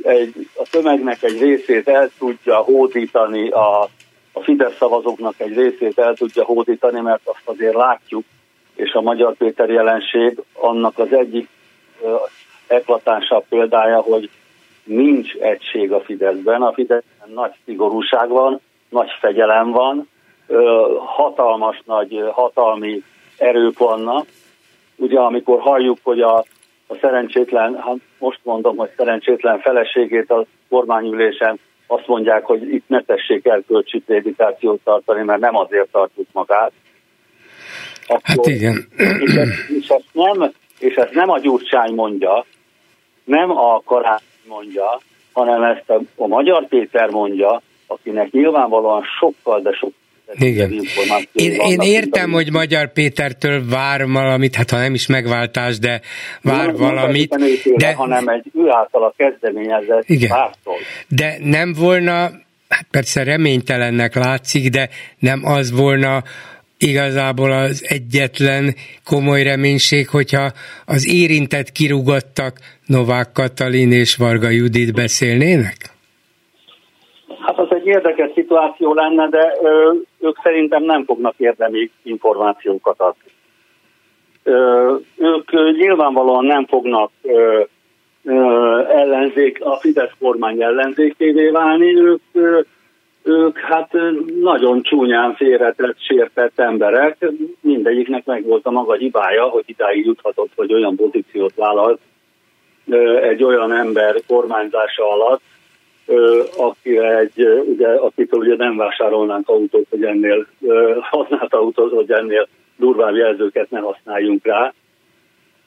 egy, a tömegnek egy részét el tudja hódítani, a, a Fidesz szavazóknak egy részét el tudja hódítani, mert azt azért látjuk, és a Magyar Péter jelenség annak az egyik eklatánsabb példája, hogy nincs egység a Fideszben. A Fideszben nagy szigorúság van, nagy fegyelem van, hatalmas nagy hatalmi erők vannak, ugye amikor halljuk, hogy a, a szerencsétlen, hát most mondom, hogy szerencsétlen feleségét a kormányülésen azt mondják, hogy itt ne tessék kölcsi prédikációt tartani, mert nem azért tartjuk magát. Akkor, hát igen. És ezt, és, ezt nem, és ezt nem a Gyurcsány mondja, nem a Karány mondja, hanem ezt a, a Magyar Péter mondja, akinek nyilvánvalóan sokkal, de sokkal igen. Én, én értem, hogy Magyar Pétertől vár valamit, hát ha nem is megváltás, de vár nem, valamit. Nem de, hanem egy ő által a kezdeményezett igen. Pártól. De nem volna, hát persze reménytelennek látszik, de nem az volna igazából az egyetlen komoly reménység, hogyha az érintett kirúgottak Novák Katalin és Varga Judit beszélnének? Érdekes szituáció lenne, de ö, ők szerintem nem fognak érdemi információkat adni. Ö, ők nyilvánvalóan nem fognak ö, ö, ellenzék, a Fidesz kormány ellenzékévé válni, ők, ö, ők hát nagyon csúnyán félretett, sértett emberek, mindegyiknek meg volt a maga hibája, hogy idáig juthatott, hogy olyan pozíciót vállalt egy olyan ember kormányzása alatt, akire egy, ugye, akitől ugye nem vásárolnánk autót, hogy ennél használt autót, hogy ennél durvább jelzőket ne használjunk rá.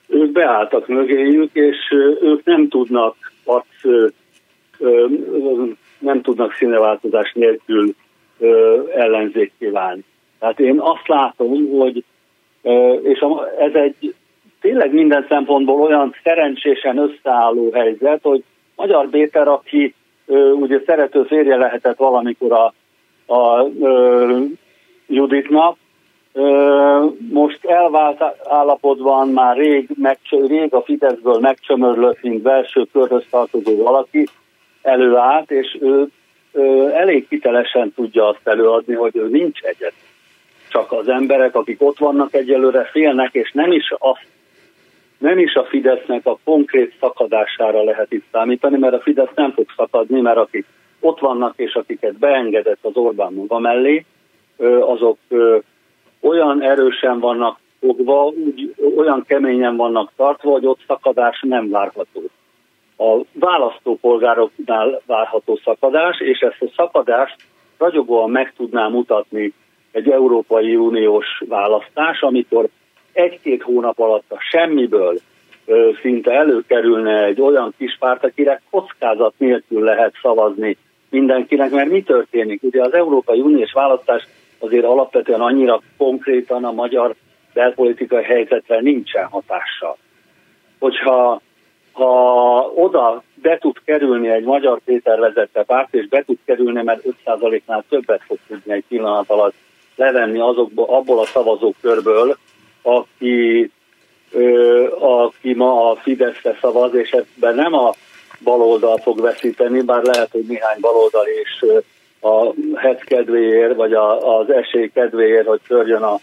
Ők beálltak mögéjük, és ők nem tudnak arc, nem tudnak színeváltozás nélkül ellenzékké válni. Tehát én azt látom, hogy és ez egy tényleg minden szempontból olyan szerencsésen összeálló helyzet, hogy Magyar Béter, aki ugye szerető férje lehetett valamikor a, a ö, Juditnak, ö, most elvált állapotban már rég, meg, rég a Fideszből megcsömörlött, mint belső körhöz tartozó valaki előállt, és ő ö, elég hitelesen tudja azt előadni, hogy ő nincs egyet. Csak az emberek, akik ott vannak egyelőre, félnek, és nem is azt nem is a Fidesznek a konkrét szakadására lehet itt számítani, mert a Fidesz nem fog szakadni, mert akik ott vannak és akiket beengedett az Orbán maga mellé, azok olyan erősen vannak fogva, úgy, olyan keményen vannak tartva, hogy ott szakadás nem várható. A választópolgároknál várható szakadás, és ezt a szakadást ragyogóan meg tudná mutatni egy Európai Uniós választás, amikor egy-két hónap alatt a semmiből ö, szinte előkerülne egy olyan kis párt, akire kockázat nélkül lehet szavazni mindenkinek, mert mi történik? Ugye az Európai Uniós választás azért alapvetően annyira konkrétan a magyar belpolitikai helyzetre nincsen hatással. Hogyha ha oda be tud kerülni egy magyar Péter vezette párt, és be tud kerülni, mert 5%-nál többet fog tudni egy pillanat alatt levenni azokból, abból a szavazókörből, aki, ö, aki ma a Fideszre szavaz, és ebben nem a baloldal fog veszíteni, bár lehet, hogy néhány baloldal és a het kedvéért, vagy a, az esély kedvéért, hogy törjön a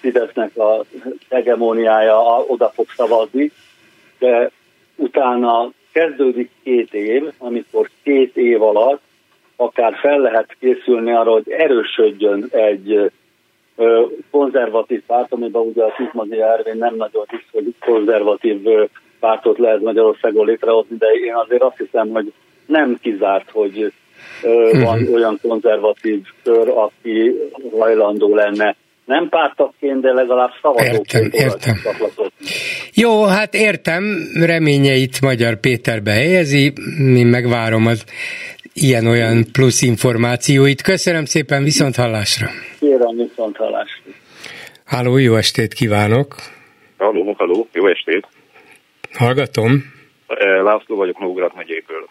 Fidesznek a hegemóniája, oda fog szavazni, de utána kezdődik két év, amikor két év alatt akár fel lehet készülni arra, hogy erősödjön egy konzervatív párt, amiben ugye a Szitmazi Ervin nem nagyon hisz, hogy konzervatív pártot lehet Magyarországon létrehozni, de én azért azt hiszem, hogy nem kizárt, hogy van uh-huh. olyan konzervatív kör, aki hajlandó lenne nem pártakként, de legalább szavazóként értem, értem. Jó, hát értem, reményeit Magyar Péter behelyezi, én megvárom az ilyen-olyan plusz információit. Köszönöm szépen, viszont hallásra. Kérem, viszont hallásra. Háló, jó estét kívánok! Halló, halló, jó estét! Hallgatom. Eh, László vagyok Nógrád megyéből.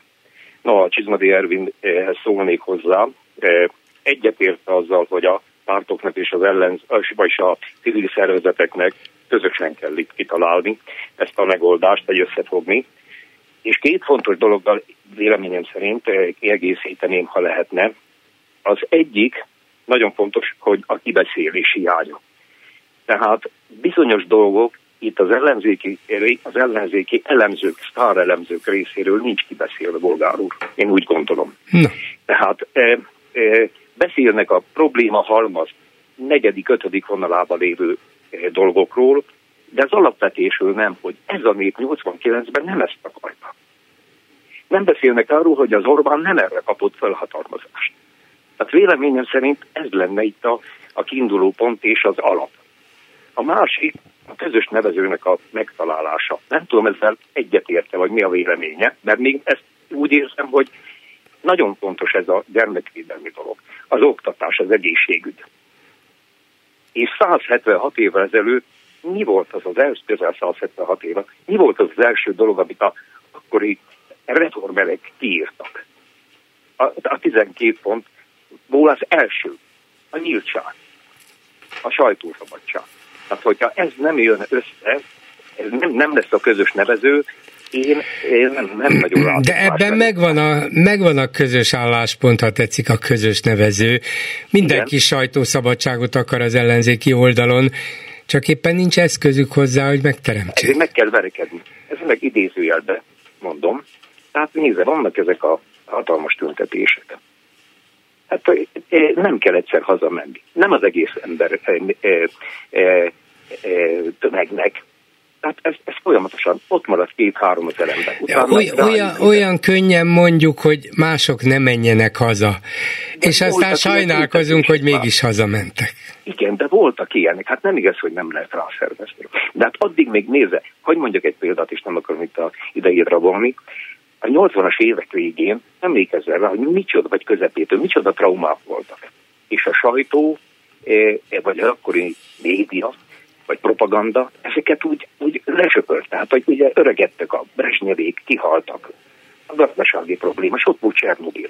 Na, a Csizmadi Ervinhez szólnék hozzá. Eh, egyetért azzal, hogy a pártoknak és az ellen, vagy a civil szervezeteknek közösen kell itt kitalálni ezt a megoldást, vagy összefogni. És két fontos dologgal véleményem szerint eh, kiegészíteném, ha lehetne. Az egyik nagyon fontos, hogy a kibeszélés hiánya. Tehát bizonyos dolgok itt az ellenzéki, az ellenzéki elemzők, elemzők részéről nincs kibeszélve, bolgár úr. Én úgy gondolom. Na. Tehát e, e, beszélnek a probléma halmaz negyedik, ötödik vonalában lévő e, dolgokról, de az alapvetésről nem, hogy ez a nép 89-ben nem ezt akarta. Nem beszélnek arról, hogy az Orbán nem erre kapott felhatalmazást. Tehát véleményem szerint ez lenne itt a, a kiinduló pont és az alap. A másik, a közös nevezőnek a megtalálása. Nem tudom ezzel egyetérte, vagy mi a véleménye, mert még ezt úgy érzem, hogy nagyon fontos ez a gyermekvédelmi dolog. Az oktatás, az egészségügy. És 176 évvel ezelőtt mi volt az az első, közel 176 éve, mi volt az az első dolog, amit a akkori reformerek kiírtak? A, a 12 pontból az első, a nyíltság, a sajtószabadság. Tehát, hogyha ez nem jön össze, ez nem, nem lesz a közös nevező, én, én nem, nem nagyon látom. De ebben megvan a, megvan a közös álláspont, ha tetszik a közös nevező. Mindenki Igen. sajtószabadságot akar az ellenzéki oldalon, csak éppen nincs eszközük hozzá, hogy megteremtsék. Ezért meg kell verekedni. Ez meg idézőjelbe mondom. Tehát nézze, vannak ezek a hatalmas tüntetések. Hát nem kell egyszer hazamenni. Nem az egész ember tömegnek. Ez, ez folyamatosan ott marad két-három az ember. Utána Oly, olyan, olyan könnyen mondjuk, hogy mások ne menjenek haza. De és aztán sajnálkozunk, hogy mégis hazamentek. Igen, de voltak ilyenek. Hát nem igaz, hogy nem lehet rászervezni. De hát addig még nézze, hogy mondjak egy példát, és nem akarom itt a idejét rabolni. A 80-as évek végén emlékezzel rá, hogy micsoda, vagy közepétől, micsoda traumák voltak. És a sajtó, eh, vagy az akkori média vagy propaganda, ezeket úgy, úgy lesöpölt. Tehát, hogy ugye öregedtek a Brezsnyevék, kihaltak. A gazdasági probléma, ott volt Csernobil.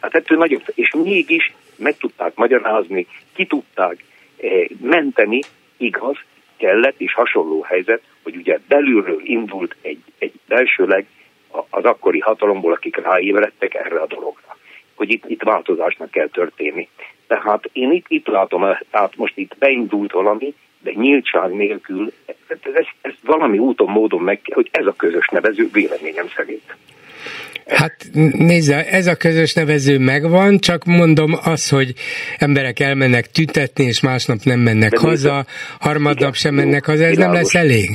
Hát ettől nagyobb, és mégis meg tudták magyarázni, ki tudták eh, menteni, igaz, kellett, és hasonló helyzet, hogy ugye belülről indult egy, egy belsőleg az akkori hatalomból, akik ráébredtek erre a dologra, hogy itt, itt változásnak kell történni. Tehát én itt, itt látom, tehát most itt beindult valami, de nyíltság nélkül ezt, ezt valami úton, módon meg kell, hogy ez a közös nevező véleményem szerint. Hát nézze, ez a közös nevező megvan, csak mondom az, hogy emberek elmennek tüntetni, és másnap nem mennek de haza, nézze, harmadnap sem mennek haza, ez világos. nem lesz elég?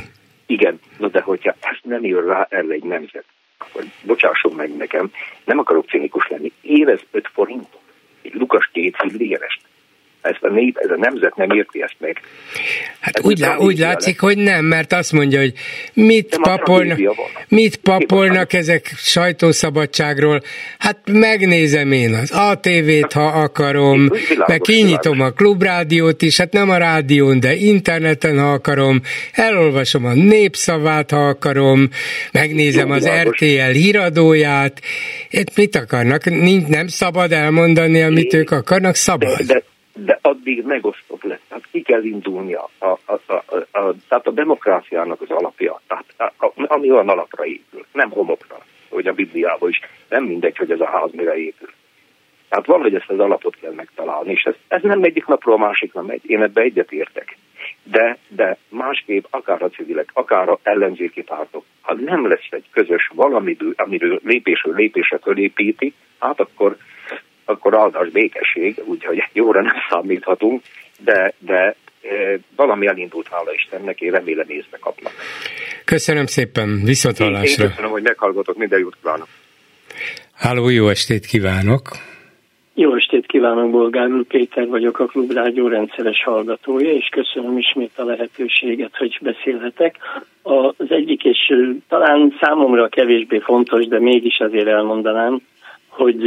Igen, no de hogyha ezt nem jön rá el egy nemzet, akkor bocsásson meg nekem, nem akarok cinikus lenni, érez 5 forintot, egy Lukas két fillérest, ezt a nép, ez a nemzet nem érti ezt meg. Hát úgy, lá, úgy látszik, hogy nem, mert azt mondja, hogy mit, papolnak, mit papolnak ezek sajtószabadságról. Hát megnézem én az ATV-t, ha akarom, meg kinyitom a klubrádiót is, hát nem a rádión, de interneten, ha akarom, elolvasom a népszavát, ha akarom, megnézem az RTL híradóját. Itt mit akarnak? Nem szabad elmondani, amit ők akarnak? Szabad. De, de de addig megosztott lesz. Tehát ki kell indulnia. A, a, a, a, a, a demokráciának az alapja, tehát a, ami olyan alapra épül, nem homokra, hogy a Bibliában is. Nem mindegy, hogy ez a ház mire épül. Tehát valahogy ezt az alapot kell megtalálni, és ez, ez nem egyik napról a másikra megy. Én ebbe egyet értek. De, de másképp akár a civilek, akár a ellenzéki pártok, ha nem lesz egy közös valami, amiről lépésről lépésre fölépíti, hát akkor akkor áldás békesség, úgyhogy jóra nem számíthatunk, de, de e, valami elindult, hála Istennek, én remélem észre kapnak. Köszönöm szépen, viszont. Én, én köszönöm, hogy meghallgatok, minden jót kívánok. Háló, jó estét kívánok! Jó estét kívánok, Bolgár úr Péter vagyok, a Klubrádió rendszeres hallgatója, és köszönöm ismét a lehetőséget, hogy beszélhetek. Az egyik, és talán számomra kevésbé fontos, de mégis azért elmondanám, hogy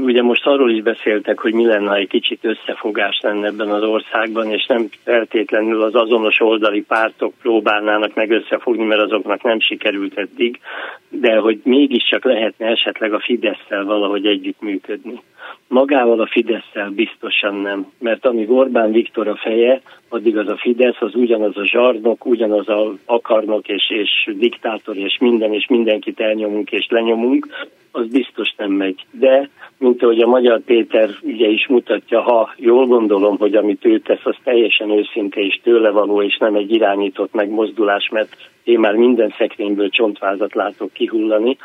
ugye most arról is beszéltek, hogy mi lenne, ha egy kicsit összefogás lenne ebben az országban, és nem feltétlenül az azonos oldali pártok próbálnának meg összefogni, mert azoknak nem sikerült eddig, de hogy mégiscsak lehetne esetleg a Fidesz-szel valahogy együttműködni. Magával a fidesz biztosan nem, mert amíg Orbán Viktor a feje, addig az a Fidesz, az ugyanaz a zsarnok, ugyanaz a akarnok és, és diktátor és minden, és mindenkit elnyomunk és lenyomunk, az biztos nem megy. De, mint ahogy a Magyar Péter ugye is mutatja, ha jól gondolom, hogy amit ő tesz, az teljesen őszinte és tőle való, és nem egy irányított megmozdulás, mert én már minden szekrényből csontvázat látok kihullani,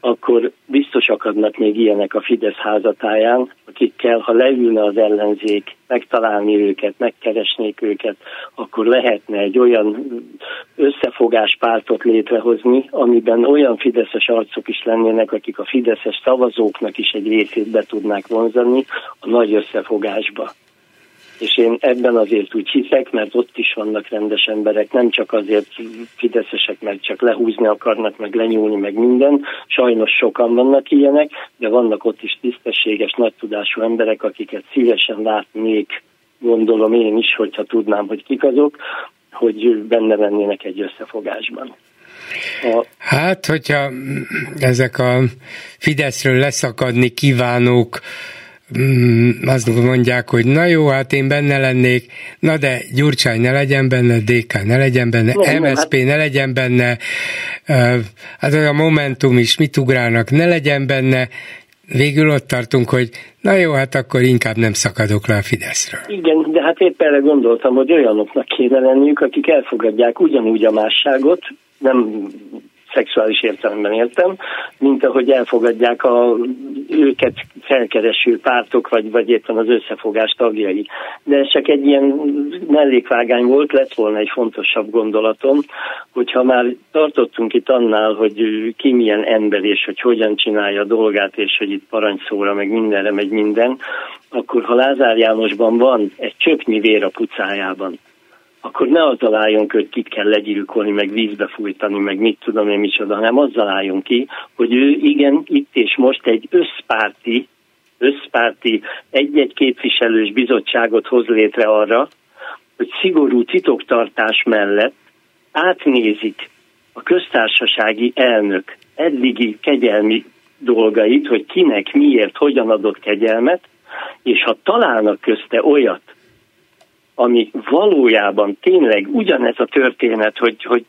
akkor biztos akadnak még ilyenek a Fidesz házatáján, akikkel, ha leülne az ellenzék, megtalálni őket, megkeresnék őket, akkor lehetne egy olyan összefogáspártot létrehozni, amiben olyan fideszes arcok is lennének, akik a fideszes szavazóknak is egy részét be tudnák vonzani a nagy összefogásba és én ebben azért úgy hiszek, mert ott is vannak rendes emberek, nem csak azért fideszesek, mert csak lehúzni akarnak, meg lenyúlni, meg minden. Sajnos sokan vannak ilyenek, de vannak ott is tisztességes, nagy tudású emberek, akiket szívesen látnék, gondolom én is, hogyha tudnám, hogy kik azok, hogy benne lennének egy összefogásban. A... Hát, hogyha ezek a Fideszről leszakadni kívánók Mm, azt mondják, hogy na jó, hát én benne lennék, na de Gyurcsány ne legyen benne, DK ne legyen benne, no, MSP hát... ne legyen benne, hát a Momentum is mit ugrálnak, ne legyen benne, végül ott tartunk, hogy na jó, hát akkor inkább nem szakadok le a Fideszről. Igen, de hát épp erre gondoltam, hogy olyanoknak kéne lenniük, akik elfogadják ugyanúgy a másságot, nem szexuális értelemben értem, mint ahogy elfogadják a őket felkereső pártok, vagy, vagy éppen az összefogás tagjai. De ez csak egy ilyen mellékvágány volt, lett volna egy fontosabb gondolatom, hogyha már tartottunk itt annál, hogy ki milyen ember, és hogy hogyan csinálja a dolgát, és hogy itt parancsszóra, meg mindenre megy minden, akkor ha Lázár Jánosban van egy csöpnyi vér a pucájában, akkor ne azzal álljon ki, hogy kit kell legyilkolni, meg vízbe fújtani, meg mit tudom én micsoda, hanem azzal álljon ki, hogy ő igen, itt és most egy összpárti, összpárti egy-egy képviselős bizottságot hoz létre arra, hogy szigorú titoktartás mellett átnézik a köztársasági elnök eddigi kegyelmi dolgait, hogy kinek, miért, hogyan adott kegyelmet, és ha találnak közte olyat, ami valójában tényleg ugyanez a történet, hogy, hogy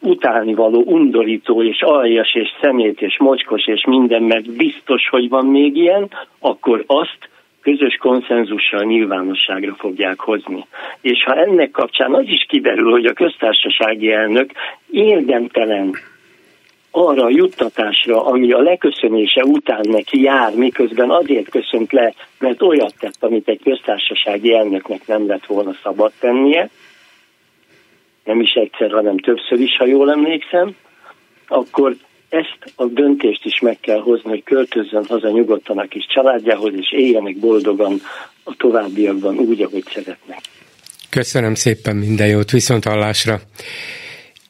utálni való, undorító, és aljas, és szemét, és mocskos, és minden, mert biztos, hogy van még ilyen, akkor azt közös konszenzussal nyilvánosságra fogják hozni. És ha ennek kapcsán az is kiderül, hogy a köztársasági elnök érdemtelen arra a juttatásra, ami a leköszönése után neki jár, miközben azért köszönt le, mert olyat tett, amit egy köztársasági elnöknek nem lett volna szabad tennie, nem is egyszer, hanem többször is, ha jól emlékszem, akkor ezt a döntést is meg kell hozni, hogy költözzön haza nyugodtan a kis családjához, és éljenek boldogan a továbbiakban úgy, ahogy szeretnek. Köszönöm szépen minden jót, viszont hallásra.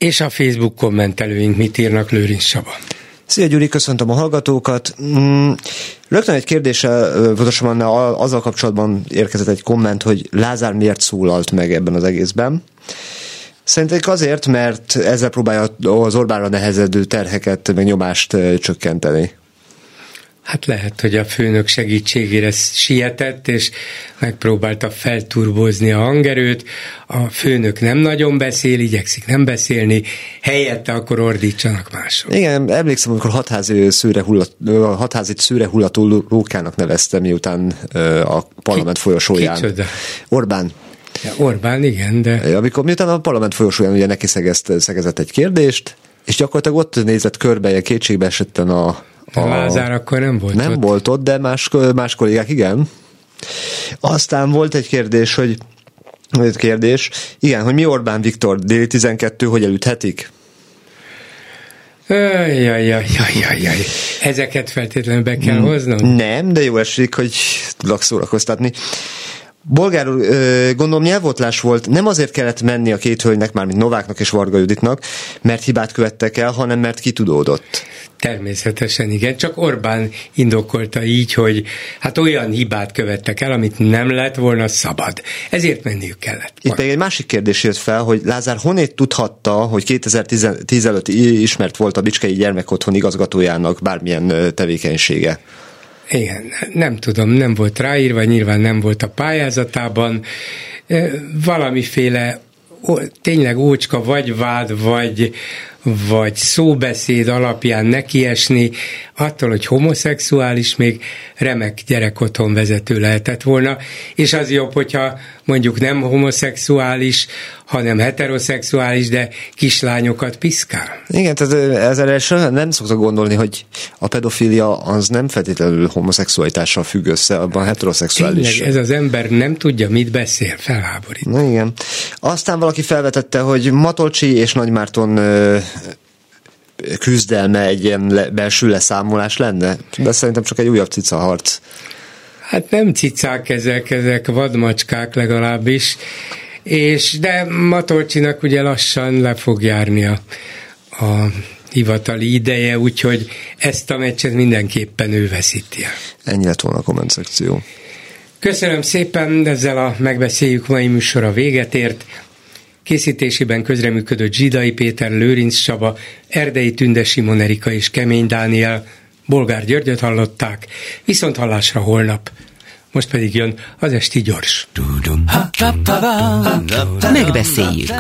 És a Facebook kommentelőink mit írnak Lőrinc Saba? Szia Gyuri, köszöntöm a hallgatókat. Mm, rögtön egy kérdése, pontosabban azzal kapcsolatban érkezett egy komment, hogy Lázár miért szólalt meg ebben az egészben. Szerintem azért, mert ezzel próbálja az Orbánra nehezedő terheket, meg nyomást csökkenteni. Hát lehet, hogy a főnök segítségére sietett, és megpróbálta felturbozni a hangerőt. A főnök nem nagyon beszél, igyekszik nem beszélni, helyette akkor ordítsanak mások. Igen, emlékszem, amikor hatházi szőre, hullat, hatházi szőre hullató rókának nevezte, miután a parlament Ki, folyosóján. Kicsoda? Orbán Ja, Orbán, igen, de... Amikor miután a parlament folyosóján ugye neki szegezt, szegezett egy kérdést, és gyakorlatilag ott nézett körbe, ilyen kétségbe esetten a, a... Lázár akkor nem volt Nem ott. volt ott, de más, más kollégák igen. Aztán volt egy kérdés, hogy egy kérdés, igen, hogy mi Orbán Viktor déli 12, hogy elüthetik? Jaj, jaj, jaj, jaj, jaj. Ezeket feltétlenül be kell hoznom? Nem, de jó esik, hogy tudok szórakoztatni. Bolgár úr, gondolom nyelvotlás volt, nem azért kellett menni a két hölgynek, már mint Nováknak és Varga Juditnak, mert hibát követtek el, hanem mert kitudódott. Természetesen igen, csak Orbán indokolta így, hogy hát olyan hibát követtek el, amit nem lett volna szabad. Ezért menniük kellett. Itt még egy másik kérdés jött fel, hogy Lázár honét tudhatta, hogy 2010 előtt ismert volt a Bicskei Gyermekotthon igazgatójának bármilyen tevékenysége? Igen, nem tudom, nem volt ráírva, nyilván nem volt a pályázatában. Valamiféle tényleg ócska, vagy vád, vagy, vagy szóbeszéd alapján nekiesni, attól, hogy homoszexuális, még remek gyerekotthon vezető lehetett volna, és az jobb, hogyha mondjuk nem homoszexuális, hanem heteroszexuális, de kislányokat piszkál. Igen, tehát ezzel nem szoktak gondolni, hogy a pedofilia az nem feltétlenül homoszexualitással függ össze, abban heteroszexuális. Tényleg, ez az ember nem tudja, mit beszél, felháborít. Na igen. Aztán valaki felvetette, hogy Matolcsi és Nagymárton küzdelme egy ilyen belső leszámolás lenne? De szerintem csak egy újabb cica harc. Hát nem cicák ezek, ezek vadmacskák legalábbis, és de Matolcsinak ugye lassan le fog járni a, a hivatali ideje, úgyhogy ezt a meccset mindenképpen ő veszíti. Ennyi lett volna a komment szekció. Köszönöm szépen, ezzel a megbeszéljük mai műsora véget ért. Készítésében közreműködött Zsidai Péter, Lőrinc Csaba, Erdei Tünde Simon Erika és Kemény Dániel, Bolgár Györgyöt hallották, viszont hallásra holnap. Most pedig jön az esti gyors. Megbeszéljük.